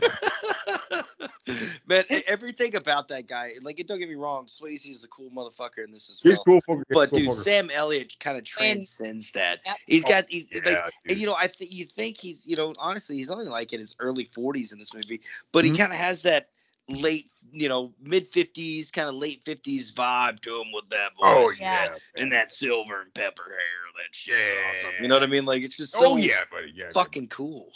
S13: Man, everything about that guy, like, don't get me wrong, Swayze is a cool motherfucker and this is
S12: He's
S13: well.
S12: cool. fucker,
S13: But
S12: cool
S13: dude,
S12: fucker.
S13: Sam Elliott kind of transcends that.
S14: Yep.
S13: He's
S12: Oh,
S13: got he's
S12: yeah,
S13: like,
S12: dude.
S13: and you know, I think you think he's, you know, honestly, he's only like in his early 40s in this movie, but
S12: Mhm.
S13: he kind of has that late, you know, mid 50s, kind of late 50s vibe to him with that
S12: oh,
S13: voice.
S14: Oh Yeah.
S13: and that silver and pepper hair. That shit's
S12: Yeah.
S13: awesome. You know what I mean? Like, it's just so
S12: oh yeah, buddy. Yeah.
S13: fucking cool.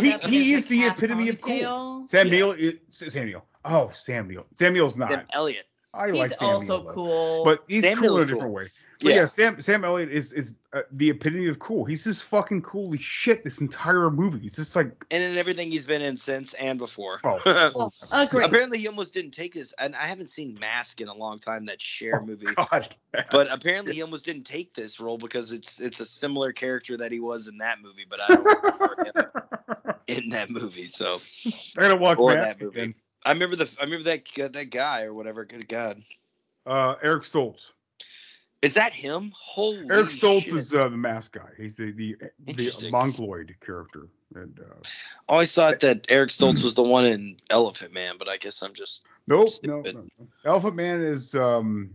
S12: He he
S14: in
S12: is the epitome of cool.
S14: ponytail.
S12: Sam
S13: Yeah.
S12: Is Samuel. Oh, Samuel. Samuel's not.
S13: Sam Elliott.
S12: I
S14: He's
S12: like Samuel,
S14: also
S12: though.
S14: cool.
S12: but he's
S13: Sam
S12: cool in a different
S13: cool.
S12: way. But yeah,
S13: Yeah.
S12: Sam Sam Elliott is is uh, the epitome of cool. He's just fucking cool as shit. This entire movie. He's just like
S13: And in everything he's been in since and before.
S12: oh,
S14: Well, agree.
S13: Apparently, he almost didn't take this, and I haven't seen Mask in a long time. That share
S12: oh,
S13: movie,
S12: God.
S13: but apparently he almost didn't take this role because it's it's a similar character that he was in that movie, but I don't remember him in that movie. So
S12: I gotta watch
S13: Or
S12: Mask
S13: that movie.
S12: again.
S13: I remember the I remember that gu- that guy or whatever. Good God,
S12: Uh, Eric Stoltz.
S13: Is that him? Holy
S12: Eric Stoltz
S13: shit.
S12: is uh, the mask guy. He's the the the
S13: Interesting.
S12: Mongoloid character. And uh,
S13: I always thought that Eric Stoltz was the one in Elephant Man, but I guess I'm just
S12: nope, no,
S13: Stupid.
S12: no, no. Elephant Man is um,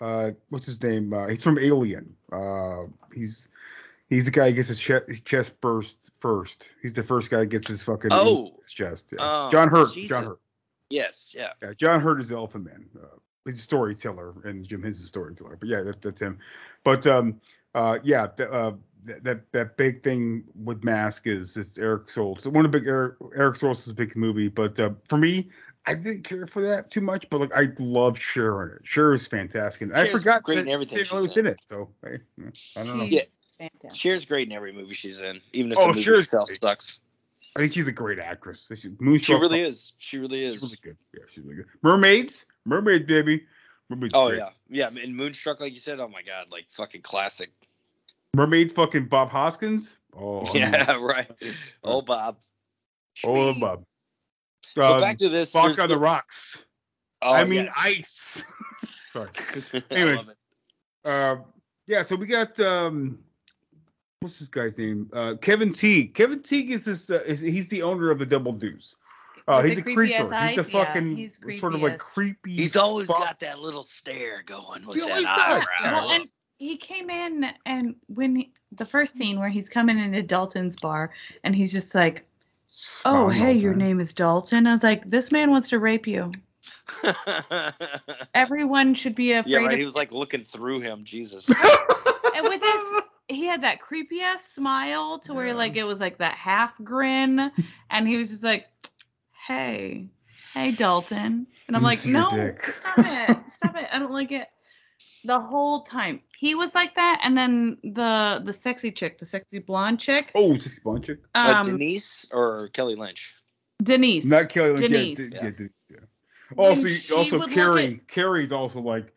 S12: uh, what's his name? Uh, he's from Alien. Uh, he's he's the guy who gets his, che- his chest burst first. He's the first guy that gets his fucking
S13: Oh.
S12: his chest. Yeah.
S13: Oh,
S12: John Hurt.
S13: Jesus.
S12: John Hurt.
S13: yes, yeah.
S12: Yeah, John Hurt is the Elephant Man. Uh, he's a storyteller, and Jim Henson's a storyteller. But yeah, that, that's him. But um, uh, yeah, th- uh, that, that that big thing with Mask is it's Eric Stoltz. One of the big Eric, Eric Stoltz's big movie. But uh, for me, I didn't care for that too much. But like, I love Cher in it. Cher is fantastic. And I forgot
S13: great
S12: that
S13: in everything
S12: Sam
S13: she's
S12: Elliott's
S13: in.
S12: in it. So hey, I don't know.
S14: She's
S13: Yeah.
S14: fantastic.
S13: Cher's great in every movie she's in, even if
S12: Oh,
S13: the movie
S12: Cher's
S13: itself
S12: great.
S13: sucks.
S12: I think she's a great actress. She,
S13: She really is. She really is.
S12: She's really good. Yeah, she's really good. Mermaids, Mermaids, baby. Mermaids.
S13: Oh
S12: great.
S13: yeah, yeah. And Moonstruck, like you said, oh my god, like fucking classic.
S12: Mermaids, fucking Bob Hoskins. Oh I mean,
S13: Yeah, right. Oh Bob.
S12: Oh,
S13: Sweet.
S12: Bob.
S13: But
S12: Um,
S13: back to this.
S12: Fuck on the
S13: the-
S12: rocks.
S13: Oh,
S12: I mean
S13: yes.
S12: ice. Sorry. Anyway, uh, yeah. So we got um, what's this guy's name? Uh, Kevin Teague. Kevin Teague is this. Uh, is he's the owner of the Double Deuce. Uh, he's a creeper.
S14: ass
S12: He's the
S14: eyes? Yeah,
S12: fucking
S14: he's
S12: sort of like creepy.
S13: He's always
S12: fuck.
S13: got that little stare going with
S12: He
S13: that
S12: always does,
S13: eyebrow.
S12: yeah.
S14: Well, and he came in, and when he, the first scene where he's coming into Dalton's bar, and he's just like, "Oh,
S12: Smiling
S14: hey,
S12: all
S14: your name is Dalton." I was like, "This man wants to rape you." Everyone should be afraid
S13: yeah, right.
S14: of
S13: He was like looking through him. Jesus.
S14: and with his he had that creepy ass smile to where like it was like that half grin and he was just like hey hey dalton and i'm
S12: Let
S14: like no
S12: dick."
S14: stop it stop it i don't like it the whole time he was like that and then the the sexy chick the sexy blonde chick
S12: Oh, it's just a bunch of
S13: Uh,
S14: um
S13: Denise or Kelly Lynch?
S14: denise
S12: not Kelly. Lynch,
S14: Denise.
S12: d-
S13: Yeah.
S12: yeah, yeah. Also,
S14: she
S12: also
S14: would look
S12: Carrie. Carrie's also like, sh-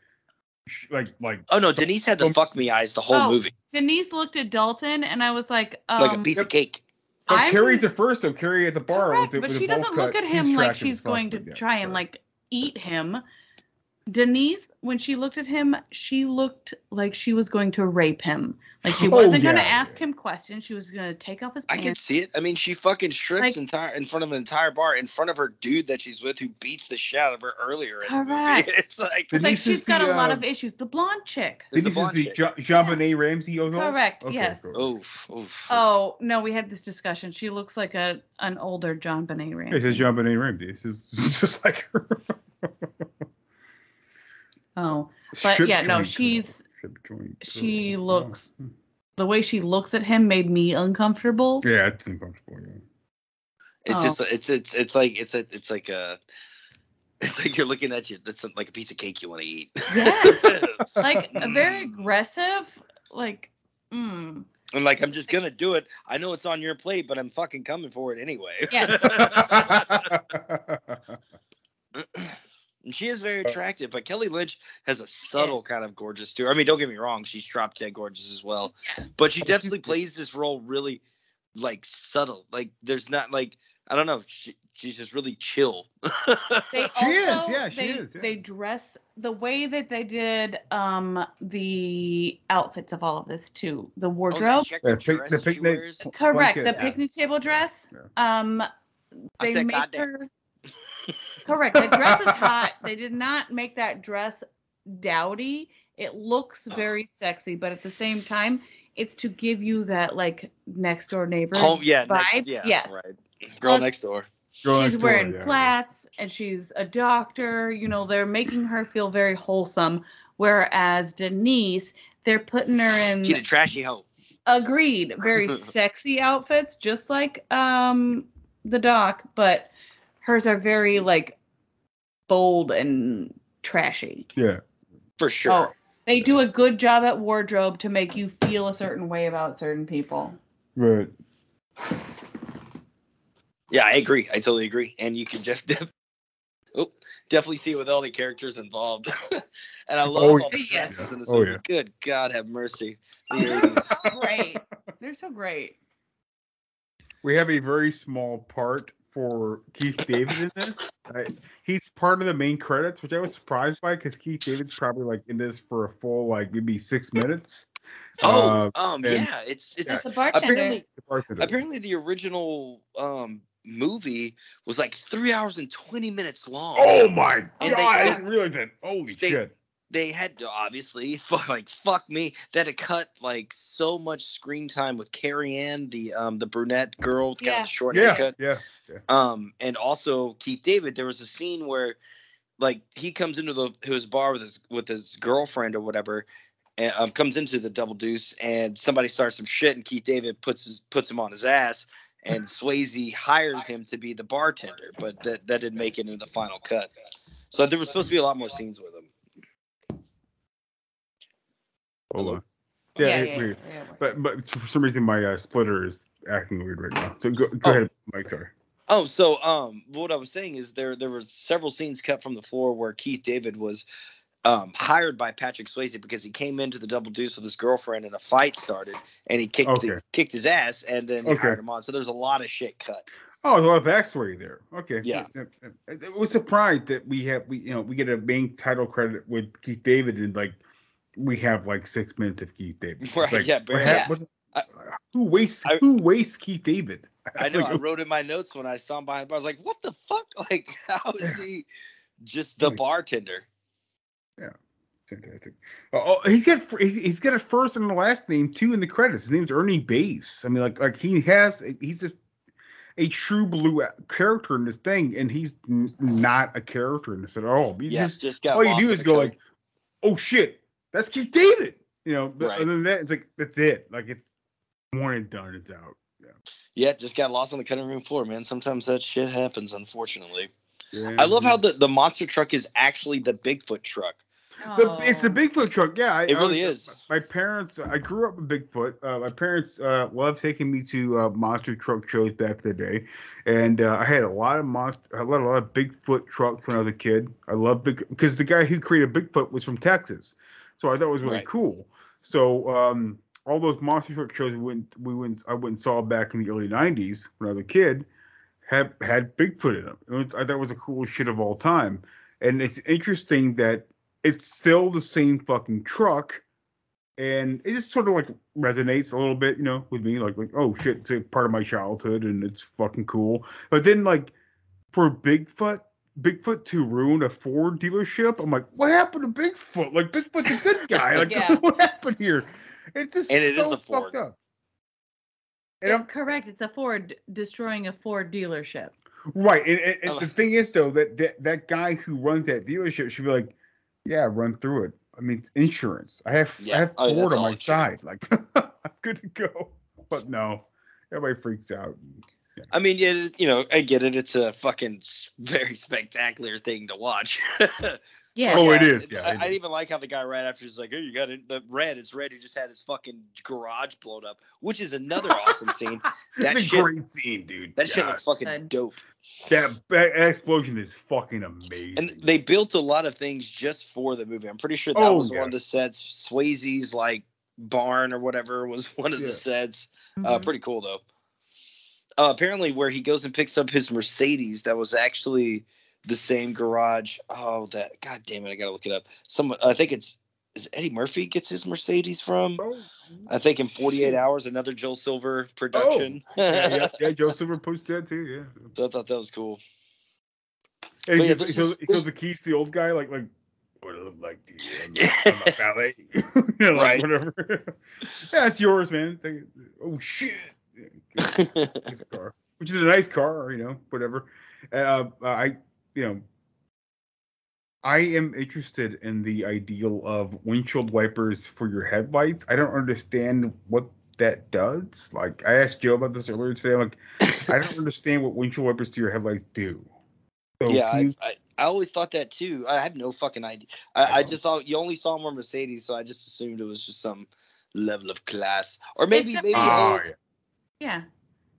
S12: like, like.
S13: Oh no, Denise had the fuck me eyes the whole
S14: Oh,
S13: movie,
S14: denise looked at dalton and i was like um
S13: like a piece of cake.
S12: But
S14: I'm-
S12: Carrie's the first though. Carrie at the bar.
S14: Correct,
S12: with
S14: but
S12: with
S14: she doesn't
S12: cut,
S14: look at
S12: she's
S14: him like she's going to
S12: yeah,
S14: try and
S12: sorry.
S14: like eat him. Denise, when she looked at him, she looked like she was going to rape him. Like she
S12: Oh,
S14: wasn't going to ask him questions. She was going to take off his Pants.
S13: I
S14: pants.
S13: can see it. I mean, she fucking strips
S14: Like-
S13: entire in front of an entire bar, in front of her dude that she's with, who beats the shit out of her earlier. In the movie.
S14: Correct.
S13: It's like
S14: It's like
S12: Denise
S14: she's got
S12: the,
S14: a lot
S12: uh,
S14: of issues. The blonde chick.
S13: There's a
S12: Denise is
S13: blonde
S12: the
S13: chick.
S12: Jean, JonBenét Ramsey. also?
S14: Correct,
S12: Okay,
S14: yes.
S12: cool.
S13: oof, oof.
S14: Oh no, we had this discussion. She looks like a an older
S12: JonBenét
S14: Ramsey.
S12: it says Jean Benet Ramsey. It's just, it's just like her.
S14: Oh, But
S12: Strip
S14: yeah, no,
S12: joint
S14: she's
S12: joint
S14: she
S12: girl.
S14: looks the way she looks at him made me uncomfortable.
S12: Yeah, it's uncomfortable. Yeah.
S13: It's
S14: Oh.
S13: just it's it's it's like it's a it's like a it's like you're looking at you. That's like a piece of cake you want to eat.
S14: Yes. like a very aggressive, like mm.
S13: I'm like, I'm just gonna do it. I know it's on your plate, but I'm fucking coming for it anyway.
S14: Yes.
S13: and she is very attractive, but Kelly Lynch has a subtle kind of gorgeous too. I mean, don't get me wrong, she's drop dead gorgeous as well. But she
S12: Oh,
S13: definitely plays this role really like subtle. Like there's not like I don't know. She she's just really chill.
S14: They
S12: She is, yeah, she
S14: they,
S12: is, yeah.
S14: They dress the way that they did um the outfits of all of this too. The wardrobe.
S13: check
S12: Yeah, pic- the picnic.
S14: Correct.
S12: blanket.
S14: The picnic table dress. Um,
S13: I
S14: they
S13: said,
S14: make
S13: "Goddamn."
S14: her. Correct. The dress is hot. They did not make that dress dowdy. It looks very sexy, but at the same time, it's to give you that like next door neighbor
S13: Home, yeah,
S14: vibe.
S13: next, yeah,
S14: yeah.
S13: right. Girl
S14: Plus,
S13: next door.
S12: Girl
S14: she's
S12: next door,
S14: wearing
S12: yeah.
S14: flats and she's a doctor. You know, they're making her feel very wholesome. Whereas Denise, they're putting her in
S13: She the trashy hoe.
S14: agreed very sexy outfits just like um the doc but hers are very like bold and trashy
S12: Yeah.
S13: For sure.
S14: oh they do a good job at wardrobe to make you feel a certain way about certain people
S12: Right.
S13: Yeah, I agree. I totally agree. And you can just def- oh, definitely see it with all the characters involved. and I oh, love
S12: Oh,
S13: all the
S14: yeah.
S13: dresses in this
S12: Oh,
S13: movie.
S12: yeah.
S13: Good God, have mercy. The 80s.
S14: great they're so great
S12: We have a very small part for Keith David in this. I, he's part of the main credits, which I was surprised by because Keith David's probably like in this for a full like maybe six minutes.
S13: Oh,
S12: Uh,
S13: um,
S12: and-
S13: yeah, it's it's
S14: That's the bartender.
S13: apparently
S12: The bartender.
S13: apparently the original um movie was like three hours and twenty minutes long.
S12: Oh my
S13: And
S12: god!
S13: they-
S12: I didn't realize that. Holy
S13: they-
S12: shit!
S13: They had to obviously like fuck me that had cut like so much screen time with Carrie Ann, the um the brunette girl, kind
S14: Yeah.
S13: of short
S12: Yeah,
S13: haircut.
S12: yeah, yeah.
S13: Um, and also Keith David. There was a scene where, like, he comes into the his bar with his with his girlfriend or whatever, and um, comes into the double deuce, and somebody starts some shit, and Keith David puts his puts him on his ass, and Swayze hires him to be the bartender, but that that didn't make it into the final cut. So there was supposed to be a lot more scenes with him.
S12: Hold on. Yeah,
S14: Yeah, yeah, yeah, yeah.
S12: But but for some reason my uh, splitter is acting weird right now. So go go
S13: Oh.
S12: ahead, Mike. Sorry.
S13: Oh, so um, what I was saying is there there were several scenes cut from the floor where Keith David was um hired by Patrick Swayze because he came into the double deuce with his girlfriend and a fight started and he kicked the, kicked his ass and then he
S12: Okay.
S13: hired him on. So there's a lot of shit cut.
S12: Oh, there's a lot of backstory there. Okay.
S13: Yeah.
S12: I I was surprised that we have we you know we get a main title credit with Keith David and like we have like six minutes of Keith David.
S13: Right,
S12: Like,
S13: yeah, barely.
S14: Yeah.
S12: what's-
S13: I-
S12: who wastes
S13: I-
S12: who wastes Keith David?
S13: I know.
S12: Like,
S13: I wrote in my notes when I saw him behind the bar. I was like, "What the fuck? Like, how is he just the
S12: Like-
S13: bartender?"
S12: Yeah, fantastic. Oh, oh he's got he- he's got a first and a last name too in the credits. His name's Ernie Bass. I mean, like like he has he's just a true blue character in this thing, and he's n- not a character in this at all. You
S13: Yeah,
S12: just,
S13: just got
S12: all you do is go
S13: code.
S12: like, "Oh shit, that's Keith David." You know, but
S13: Right.
S12: other than that, it's like that's it. Like it's more and done. It's out. Yeah.
S13: Yeah, just got lost on the cutting room floor, man. Sometimes that shit happens, unfortunately.
S12: Yeah.
S13: I love how the, the monster truck is actually the Bigfoot truck.
S12: The, it's the. Bigfoot truck, yeah. I,
S13: It
S12: I
S13: really
S12: was-
S13: is.
S12: My parents, I grew up with Bigfoot. Uh, my parents uh, loved taking me to uh, monster truck shows back in the day, and uh, I had a lot of monster, I had a lot of Bigfoot trucks when I was a kid. I loved big because the guy who created Bigfoot was from Texas, so I thought it was really
S13: Right.
S12: cool. So um, all those monster truck shows we went, we went, I went and saw back in the early '90s when I was a kid, had had Bigfoot in them. It was, I thought it was the coolest shit of all time. And it's interesting that it's still the same fucking truck, and it just sort of like resonates a little bit, you know, with me. Like, like oh shit, it's a part of my childhood, and it's fucking cool. But then like for Bigfoot. Bigfoot to ruin a Ford dealership. I'm like, what happened to Bigfoot? Like Bigfoot's a good guy. Like,
S14: Yeah.
S12: what happened here? It's just
S13: And it
S12: so
S13: is a Ford.
S12: fucked up. And
S14: Yeah,
S12: I'm-
S14: correct. It's a Ford destroying a Ford dealership.
S12: Right, and, and, and
S13: Oh.
S12: the thing is though that, that that guy who runs that dealership should be like, yeah, run through it. I mean, it's insurance. I have I
S13: Yeah.
S12: have
S13: Oh,
S12: Ford
S13: that's
S12: on my
S13: insurance.
S12: side. Like, I'm good to go. But no, everybody freaks out.
S13: I mean, yeah, it- you know, I get it. It's a fucking very spectacular thing to watch.
S14: Yeah.
S12: Oh, it is, yeah,
S13: I,
S12: it
S13: I
S12: is.
S13: even like how the guy right after is like, "Hey, you got it." The red, it's red. He just had his fucking garage blown up, which is another awesome scene. That
S12: it's a
S13: shit,
S12: great scene, dude.
S13: that shit
S12: God,
S13: is fucking
S14: Good.
S13: dope.
S12: that, that explosion is fucking amazing.
S13: And they built a lot of things just for the movie. I'm pretty sure that
S12: Oh,
S13: was
S12: yeah.
S13: one of the sets. Swayze's like barn or whatever was one of
S12: Yeah.
S13: the sets. Uh,
S14: Mhm.
S13: pretty cool though. Uh, apparently, where he goes and picks up his Mercedes, that was actually the same garage. Oh, that God damn it! I gotta look it up. Someone, I think it's is Eddie Murphy gets his Mercedes from. I think in 48
S12: shit.
S13: hours, another Joel Silver production.
S12: yeah, yeah, yeah, Joe Silver posted that too. Yeah.
S13: So I thought that was cool.
S12: And he,
S13: yeah,
S12: he
S13: there's
S12: shows, he shows the keys to the old guy, like like what it look like to you. I'm, I'm a valet. you know, like,
S13: Right.
S12: Whatever. yeah, it's yours, man. Oh shit. Yeah. It's a car, which is a nice car, you know. Whatever. Uh, I, you know, I am interested in the ideal of windshield wipers for your headlights. I don't understand what that does. Like I asked Joe about this earlier today. I'm like, I don't understand what windshield wipers to your headlights do. So
S13: yeah,
S12: can
S13: I, I, I always thought that too. I had no fucking idea. I, I just saw you only saw more Mercedes, so I just assumed it was just some level of class, or maybe maybe
S14: fancy-
S13: old,
S14: Yeah.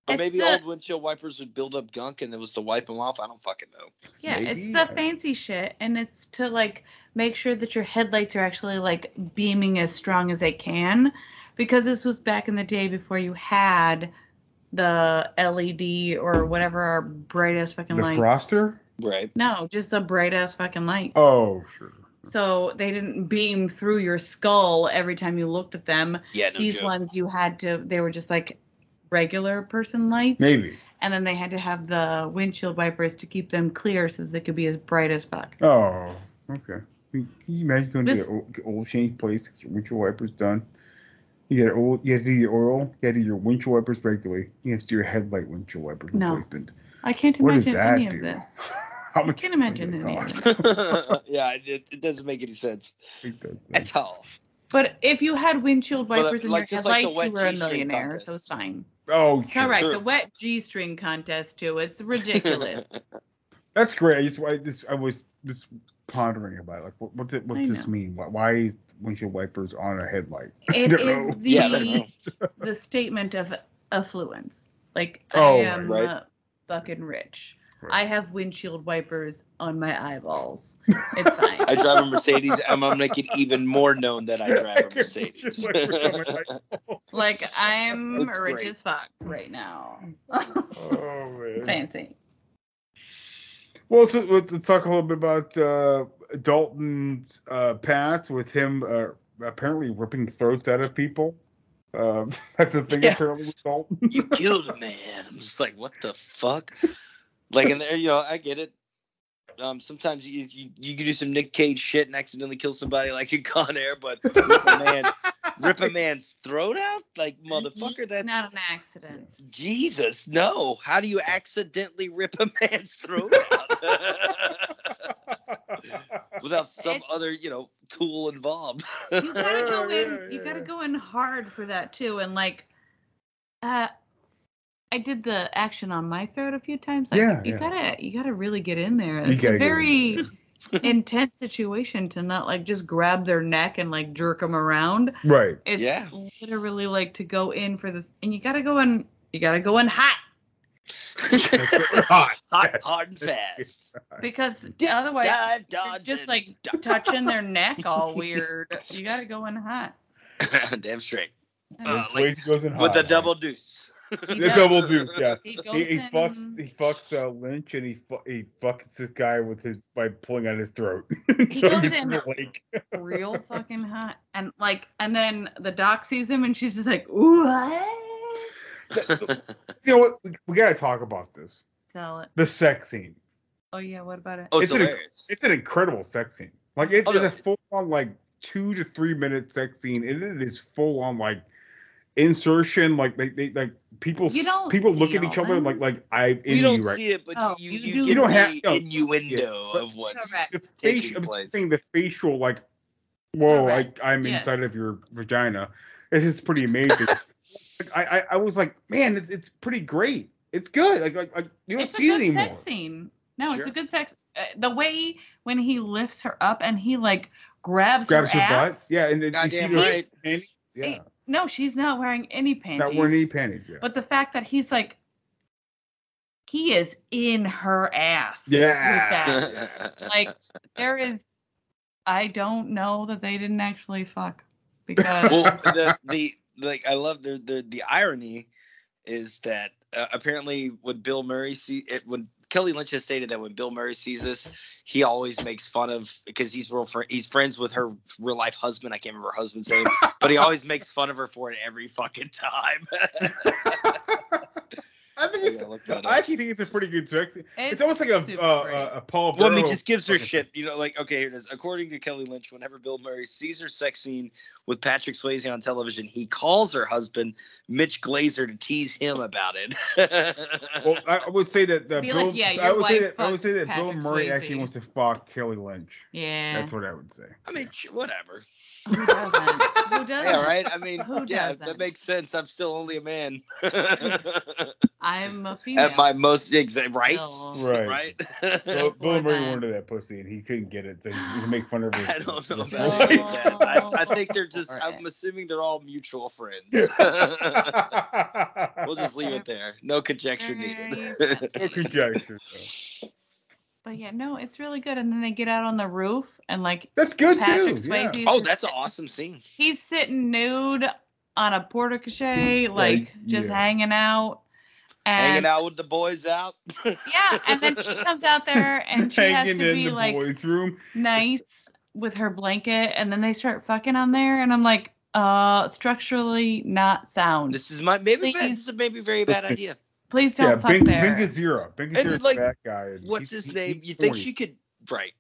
S13: or
S14: It's
S13: maybe
S14: the-
S13: old windshield wipers would build up gunk and it was to wipe them off. I don't fucking know.
S14: Yeah, it's the fancy shit, and it's to like make sure that your headlights are actually like beaming as strong as they can, because this was back in the day before you had the LED or whatever our bright ass fucking
S12: the
S14: lights.
S12: froster?
S13: Right.
S14: No, just a bright ass fucking light.
S12: Oh, sure.
S14: So they didn't beam through your skull every time you looked at them.
S13: Yeah, no
S14: These
S13: joke.
S14: ones you had to. They were just like regular person lights.
S12: Maybe.
S14: And then they had to have the windshield wipers to keep them clear so that they could be as bright as fuck.
S12: Oh, okay. Can you imagine going
S14: This-
S12: to your old, oil change place, get your windshield wipers done? You get old. you have to do your oil, you have to do your windshield wipers regularly. You have to do your headlight windshield wiper
S14: No.
S12: replacement.
S14: I can't
S12: What does
S14: imagine
S12: that
S14: any
S12: do?
S14: of this.
S12: How
S14: I can't imagine any of this.
S13: yeah, it, it doesn't make any sense at all.
S14: But if you had windshield
S13: But, uh,
S14: wipers in
S13: like-
S14: your
S13: just like
S14: headlights, you were a
S13: G-string
S14: millionaire, so it's fine.
S12: Oh, sure.
S14: Correct. The wet G-string contest too. It's ridiculous.
S12: That's great. I just, I just, I was just pondering about it. like, what, what's it, what's
S14: I
S12: this mean? Why, why is windshield wipers on a headlight? I
S14: It
S12: don't know.
S14: the the statement of affluence. Like
S12: Oh,
S14: I am
S12: right.
S14: uh, fucking rich. I have windshield wipers on my eyeballs. It's fine.
S13: I drive a Mercedes, I'm gonna make it even more known that I drive a Mercedes.
S14: like I'm
S13: It's
S14: rich
S13: great.
S14: as fuck right now.
S12: Oh man.
S14: Fancy.
S12: Well, so let's, let's talk a little bit about uh, Dalton's uh, past with him uh, apparently ripping throats out of people. Uh, that's the thing
S13: Yeah.
S12: apparently with Dalton.
S13: you killed a man. I'm just like, what the fuck? Like, and there, you know, I get it. Um, sometimes you, you you can do some Nick Cage shit and accidentally kill somebody like in Con Air, but rip a man, rip a man's throat out, like motherfucker. That's
S14: not an accident.
S13: Jesus, no. How do you accidentally rip a man's throat out without some other, you know, tool involved?
S14: You gotta go in. You gotta go in hard for that too, and like, uh, I did the action on my throat a few times. Like,
S12: Yeah,
S14: you
S12: yeah.
S14: gotta you gotta really get in there. It's a very intense situation to not like just grab their neck and like jerk them around.
S12: Right.
S14: It's
S13: Yeah.
S14: literally like to go in for this, and you gotta go in. You gotta go in hot
S12: Hot.
S13: Hot, hard, and fast.
S14: because otherwise,
S13: dive,
S14: you're
S13: dodge,
S14: just
S13: and
S14: like touching their neck all weird. You gotta go in hot.
S13: Damn straight.
S12: Uh, Swayze goes in hot,
S13: With
S12: hot,
S13: the double deuce.
S12: The double duke, yeah.
S14: He
S12: He,
S14: goes
S12: he, fucks
S14: in-
S12: he fucks uh, Lynch and he fu- he fucks this guy with his by pulling on his throat.
S14: He goes in
S12: the lake.
S14: real fucking hot, and like, and then the doc sees him, and she's just like, "Ooh,
S12: You know what? We, we gotta talk about this.
S14: tell it."
S12: The sex scene.
S14: Oh yeah, what about it?
S13: Oh, it's
S12: an,
S13: hilarious.
S12: it's an incredible sex scene. Like it's,
S13: Oh,
S12: it's
S13: no.
S12: a full on like two to three minute sex scene, and it is full on like insertion. Like they, they like people
S14: You don't
S12: people look at each other
S14: that.
S12: like like I'm in
S13: You don't
S12: you right.
S13: see it, but
S14: Oh,
S13: you,
S14: you
S13: you,
S14: do.
S13: get
S14: You
S12: don't
S13: the
S12: have- no,
S13: innuendo
S12: but-
S13: of what's
S14: Correct.
S12: the
S13: taking
S12: facial, I'm
S13: place.
S12: saying the facial like, whoa,
S14: Correct.
S12: I, I'm
S14: Yes.
S12: inside of your vagina. This is pretty amazing. Like, I, I I was like, man, it's, it's pretty great. It's good. Like like, like you don't
S14: It's a
S12: see it
S14: good
S12: anymore.
S14: sex scene. No, it's a good sex. Uh, the way when he lifts her up and he like grabs,
S12: Grabs
S14: her,
S12: her
S14: ass.
S12: butt. Yeah, and then you see
S13: Goddamn
S12: her
S13: right.
S12: panties. Yeah,
S14: Eh, No, she's not wearing any panties.
S12: not wearing any panties. Yeah.
S14: But the fact that he's like, he is in her ass.
S12: Yeah.
S14: With that. like, there is, I don't know that they didn't actually fuck because
S13: well, the, the like I love the the the irony is that uh, apparently when Bill Murray see it when Kelly Lynch has stated that when Bill Murray sees this, he always makes fun of because he's real fr- he's friends with her real life husband. I can't remember her husband's name, but he always makes fun of her for it every fucking time.
S12: I think it's.
S13: look that
S12: I actually think it's a pretty good trick. It's, almost like a
S14: super
S12: uh, a, a Paul.
S13: Well, I mean,
S12: Bearer
S13: just gives her shit. You know, like okay, here it is. According to Kelly Lynch, whenever Bill Murray sees her sex scene with Patrick Swayze on television, he calls her husband Mitch Glazer to tease him about it.
S12: Well, I I would say that uh, Bill.
S14: like, yeah,
S12: I would say that I would say that Bill Murray
S14: Swayze.
S12: actually wants to fuck Kelly Lynch.
S14: Yeah.
S12: That's what I would say.
S13: I mean, sh- whatever.
S14: Who doesn't? Who doesn't?
S13: Yeah, right. I mean,
S14: Who
S13: yeah,
S14: doesn't?
S13: that makes sense. I'm still only a man.
S14: I'm a female.
S13: At my most exact right,
S14: Still.
S12: Right.
S13: right.
S12: Bill, Bill
S14: For
S12: Murray wanted that pussy and he couldn't get it, so he can make fun of her.
S13: I don't know about any of that. I, I think they're just. I'm assuming they're all mutual friends. we'll just leave it there. No conjecture needed.
S12: no conjecture.
S14: But yeah, no, it's really good. And then they get out on the roof and like
S12: That's good
S14: Patrick
S12: too. Yeah.
S13: Oh, that's an awesome scene.
S14: He's sitting nude on a portico, like just
S12: yeah.
S14: hanging out. And
S13: Hanging out with the boys out.
S14: yeah, and then she comes out there and she has to
S12: in
S14: be
S12: the
S14: like
S12: boys' room.
S14: nice with her blanket, and then they start fucking on there, and I'm like, uh, structurally not sound.
S13: This is my maybe. Bad, this is a maybe very bad idea.
S14: Please don't
S12: Yeah,
S14: fuck
S12: Bing,
S14: there.
S12: Bing is zero. Bing is
S13: And,
S12: zero
S13: like,
S12: that guy. and
S13: What's his name?
S12: he's
S13: You think
S12: 40.
S13: she could right?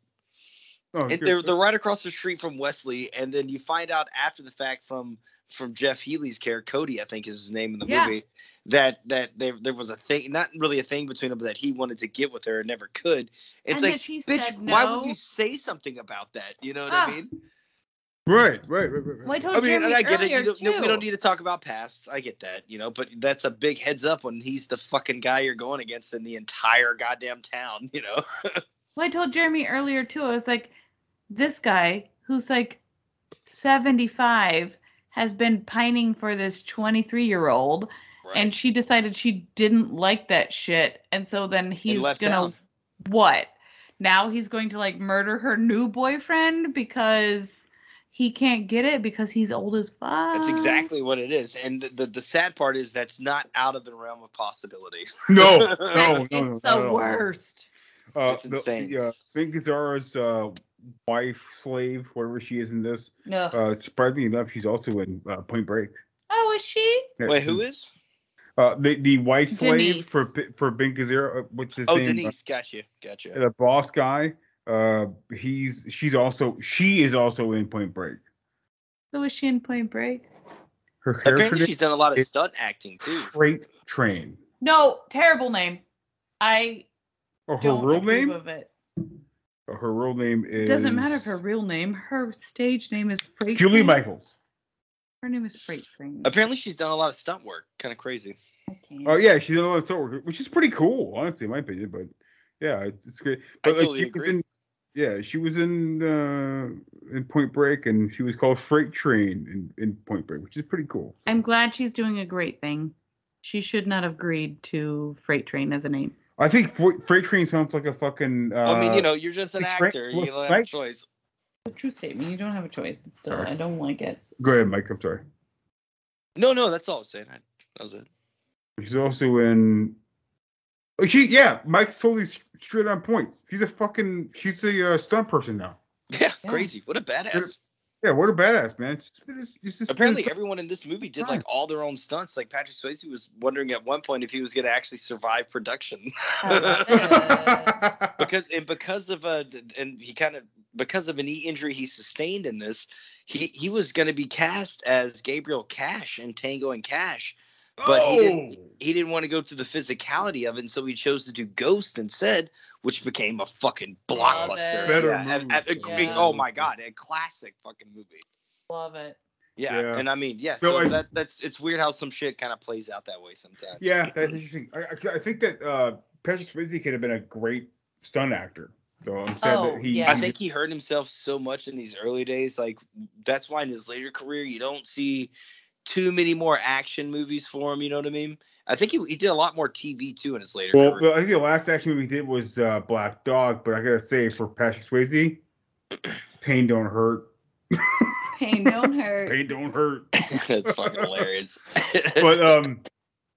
S12: Oh,
S13: and
S12: good.
S13: they're they're right across the street from Wesley, and then you find out after the fact from from Jeff Healey's character, Cody, I think is his name in the
S14: Yeah.
S13: movie, that that there there was a thing, not really a thing between them, but that he wanted to get with her and never could. It's
S14: And
S13: like,
S14: she
S13: bitch,
S14: said
S13: why would you say something about that? You know what
S14: Ah.
S13: I mean?
S12: Right, right, right, right. right.
S14: Well, I told
S13: I mean,
S14: Jeremy
S13: and I get it. You don't,
S14: too.
S13: we don't need to talk about past. I get that, you know, but that's a big heads up when he's the fucking guy you're going against in the entire goddamn town, you know.
S14: Well, I told Jeremy earlier too. I was like, this guy who's like 75 has been pining for this 23 year old, and she decided she didn't like that shit, and so then he's
S13: left
S14: gonna
S13: town.
S14: what? Now he's going to like murder her new boyfriend because he can't get it because he's old as fuck.
S13: That's exactly what it is. And the, the, the sad part is that's not out of the realm of possibility.
S12: No, no, no,
S14: It's
S12: no, not
S14: the
S12: at all.
S14: worst.
S12: Uh,
S13: It's insane.
S12: Yeah, Ben Gazzara's uh, wife, slave, whatever she is in this.
S14: No.
S12: Uh, surprisingly enough, she's also in uh, Point Break.
S14: oh, is she?
S12: Yeah,
S13: Wait, who is?
S12: Uh, the the wife slave
S14: Denise.
S12: for for Bing Gazzara, uh, what's his
S13: Oh,
S12: name? Uh,
S13: Denise. Gotcha. Gotcha.
S12: the boss guy. Uh, he's she's also she is also in Point Break.
S14: So Who is she in Point Break?
S12: Her character
S13: Apparently, she's done a lot of stunt acting too.
S12: Freight Train.
S14: No, terrible name. I
S12: Or her
S14: don't
S12: real name?
S14: of it.
S12: Her real name
S14: It
S12: is.
S14: doesn't matter her real name. Her stage name is Freight.
S12: Julie
S14: Train.
S12: Michaels.
S14: Her name is Freight Train.
S13: Apparently, she's done a lot of stunt work. Kind of crazy.
S12: Oh yeah, she's in a lot of Star Wars, which is pretty cool, honestly, in my opinion. But yeah, it's, it's great. But like,
S13: totally
S12: she was
S13: agree.
S12: in, yeah, she was in uh, in Point Break, and she was called Freight Train in, in Point Break, which is pretty cool.
S14: I'm glad she's doing a great thing. She should not have agreed to Freight Train as a name.
S12: I think Freight Train sounds like a fucking. Uh,
S13: I mean, you know, you're just an actor.
S12: well,
S13: You don't have a
S12: right?
S13: choice.
S14: A true statement. You don't have a choice, but still,
S12: Sorry.
S14: I don't like it.
S12: Go ahead, Mike. I'm sorry.
S13: No, no, that's all I was saying. I, that was it.
S12: She's also in. Oh, she yeah, Mike's totally straight on point. She's a fucking. She's a uh, stunt person now.
S13: Yeah, crazy. What a badass.
S12: Yeah, what a badass man. It's, it's, it's
S13: Apparently, everyone in this movie did like all their own stunts. Like Patrick Swayze was wondering at one point if he was going to actually survive production because and because of a and he kind of because of a knee injury he sustained in this, he he was going to be cast as Gabriel Cash in Tango and Cash, but he didn't
S12: Oh!
S13: he didn't want to go to the physicality of it, and so he chose to do Ghost instead, which became a fucking
S14: Love
S13: blockbuster.
S14: it.
S12: Better
S13: Yeah,
S12: movie.
S13: and- and-
S14: Yeah.
S13: Oh my god, a classic fucking movie.
S14: Love it.
S13: Yeah,
S12: Yeah.
S13: and I mean, yeah.
S12: So
S13: So
S12: I-
S13: that that's it's weird how some shit kind of plays out that way sometimes.
S12: Yeah, that's interesting. I, I, I think that uh, Patrick Swayze could have been a great stunt actor. So I'm sad
S14: Oh,
S12: that he.
S14: yeah.
S13: I think he hurt himself so much in these early days. Like that's why in his later career you don't see too many more action movies for him. You know what I mean? I think he, he did a lot more TV too in his later
S12: Well,
S13: career.
S12: well, I think the last action movie he did was uh, Black Dog, but I gotta say for Patrick Swayze, pain don't hurt.
S14: Pain don't hurt.
S12: Pain don't hurt.
S13: That's fucking hilarious.
S12: but um,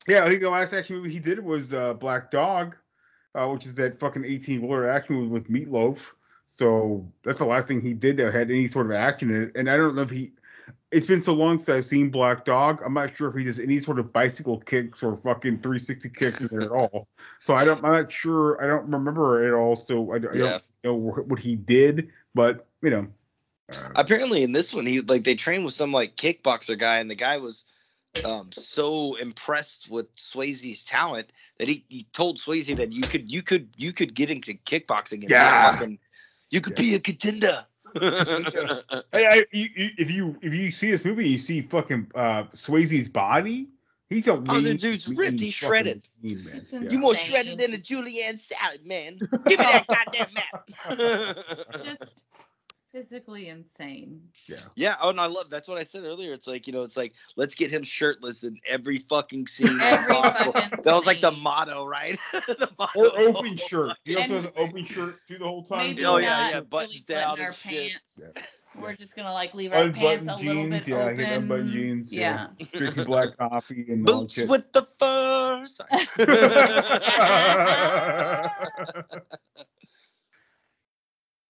S12: Yeah, I think the last action movie he did was uh, Black Dog, uh, which is that fucking 18 wheeler action movie with Meatloaf. So that's the last thing he did that had any sort of action in it. And I don't know if he. It's been so long since I've seen Black Dog. I'm not sure if he does any sort of bicycle kicks or fucking 360 kicks it at all. So I don't. I'm not sure. I don't remember it at all. So I, don't- I
S13: Yeah.
S12: don't know what he did. But you know,
S13: Apparently, in this one, he like they trained with some like kickboxer guy, and the guy was um, so impressed with Swayze's talent that he, he told Swayze that you could you could you could get into kickboxing and
S12: Yeah.
S13: you could be a contender.
S12: Hey, I, you, you, if you if you see this movie, you see fucking uh, Swayze's body. He's a
S13: Oh, the dude's ripped. He's shredded.
S12: machine, man.
S14: It's
S13: You more shredded than a julienne salad, man. Give me that goddamn map.
S14: Just physically insane.
S12: Yeah.
S13: Yeah. Oh, and I love that's what I said earlier. It's like you know, it's like let's get him shirtless in every fucking scene
S14: Every
S13: possible.
S14: fucking
S13: That was like the motto, right? the motto.
S12: Or open shirt. He also has an open shirt through the whole time.
S14: Maybe
S13: Oh,
S14: not
S13: yeah, yeah, buttons
S14: button
S13: down
S14: our
S13: and shit.
S14: pants. We're just gonna like leave our pants
S12: Unbuttoned
S14: a little bit
S12: yeah,
S14: open.
S12: get unbuttoned jeans,
S14: yeah.
S12: Drinking black coffee and all
S13: Boots with the fur.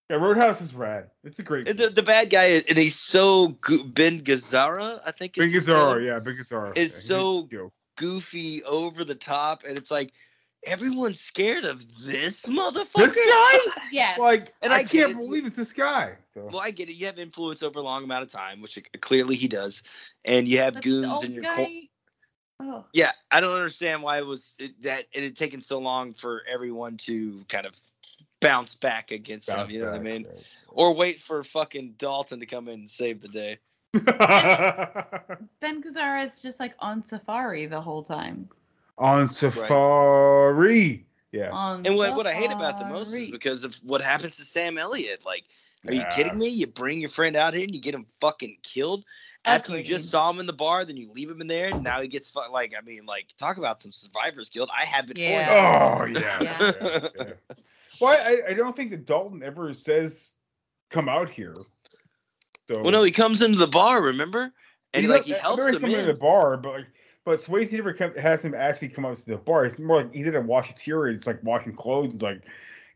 S13: Sorry.
S12: yeah, Roadhouse is rad. It's a great.
S13: The, the bad guy is, and he's so go- Ben Gazzara, I think.
S12: Big
S13: is his
S12: Gazzara, yeah, Big Gazzara.
S13: Is
S12: yeah,
S13: so goofy, over the top, and it's like everyone's scared of this motherfucker.
S12: This guy?
S14: Yes.
S12: Like,
S13: And
S12: I,
S13: I
S12: can't
S13: it.
S12: believe it's this guy. So.
S13: Well, I get it. You have influence over a long amount of time, which clearly he does, and you have
S14: But
S13: goons in your
S14: guy.
S13: cor-
S14: Oh.
S13: Yeah, I don't understand why it was it, that it had taken so long for everyone to kind of bounce back against
S12: Bounce
S13: him. You know what I mean?
S12: right.
S13: Or wait for fucking Dalton to come in and save the day.
S14: Ben Gazzara is just like on safari the whole time.
S12: On Safari. Yeah.
S14: On
S13: And what, what I hate about the most is because of what happens to Sam Elliott. Like, are you kidding me? You bring your friend out here and you get him fucking killed after you just saw him in the bar, then you leave him in there, and now he gets fu- like, I mean, like, talk about some survivor's guilt. I have it
S14: Yeah.
S12: Oh yeah.
S14: Yeah.
S12: yeah, yeah. Well, I, I don't think that Dalton ever says come out here. So.
S13: Well, no, he comes into the bar, remember? And
S12: He's
S13: like he helps him in.
S12: the bar, but like, but Swayze never come, has him actually come out to the bar. It's more like he did a washateria. It's like washing clothes. It's like,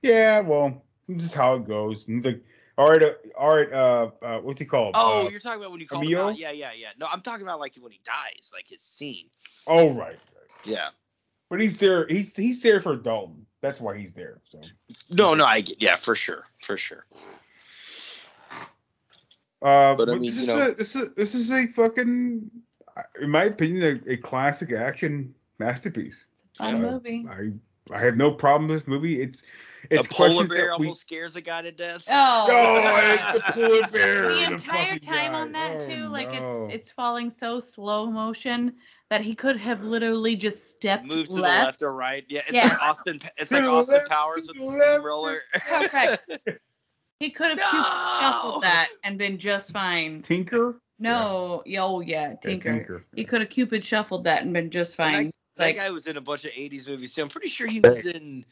S12: yeah, well, this is how it goes. And he's like, all right, uh, all right, uh, uh what's he called?
S13: Oh,
S12: uh,
S13: you're talking about when you call him out. Yeah, yeah, yeah. No, I'm talking about like when he dies, like his scene.
S12: oh, right, right.
S13: Yeah.
S12: But he's there. He's he's there for Dalton. That's why he's there. So
S13: No, no, I get. Yeah, for sure, for sure.
S12: Uh,
S13: But I mean,
S12: this,
S13: you
S12: is
S13: know-
S12: a, this is this is a fucking, in my opinion, a, a classic action masterpiece.
S14: Fun
S12: Uh,
S14: movie.
S12: I I have no problem with this movie. It's
S13: A
S12: it's
S13: polar
S12: questions
S13: bear
S12: that we.
S13: scares a guy to death.
S14: Oh,
S12: Oh, it's the polar bear.
S14: the entire
S12: fucking
S14: time
S12: guy.
S14: on that
S12: Oh,
S14: too, like
S12: no.
S14: it's it's falling so slow motion that he could have literally just stepped
S13: moved to the
S14: left.
S13: left or right. Yeah, it's
S14: Yes.
S13: like Austin. It's like Austin Powers with the
S12: the
S13: steamroller.
S14: Oh, correct. He could have cupid
S13: No!
S14: shuffled that and been just fine.
S12: Tinker.
S14: No, yeah. oh yeah, Tinker.
S12: Tinker.
S14: He could have cupid shuffled that and been just
S13: And
S14: fine.
S13: That
S14: Like
S13: guy was in a bunch of '80s movies too. I'm pretty sure he was in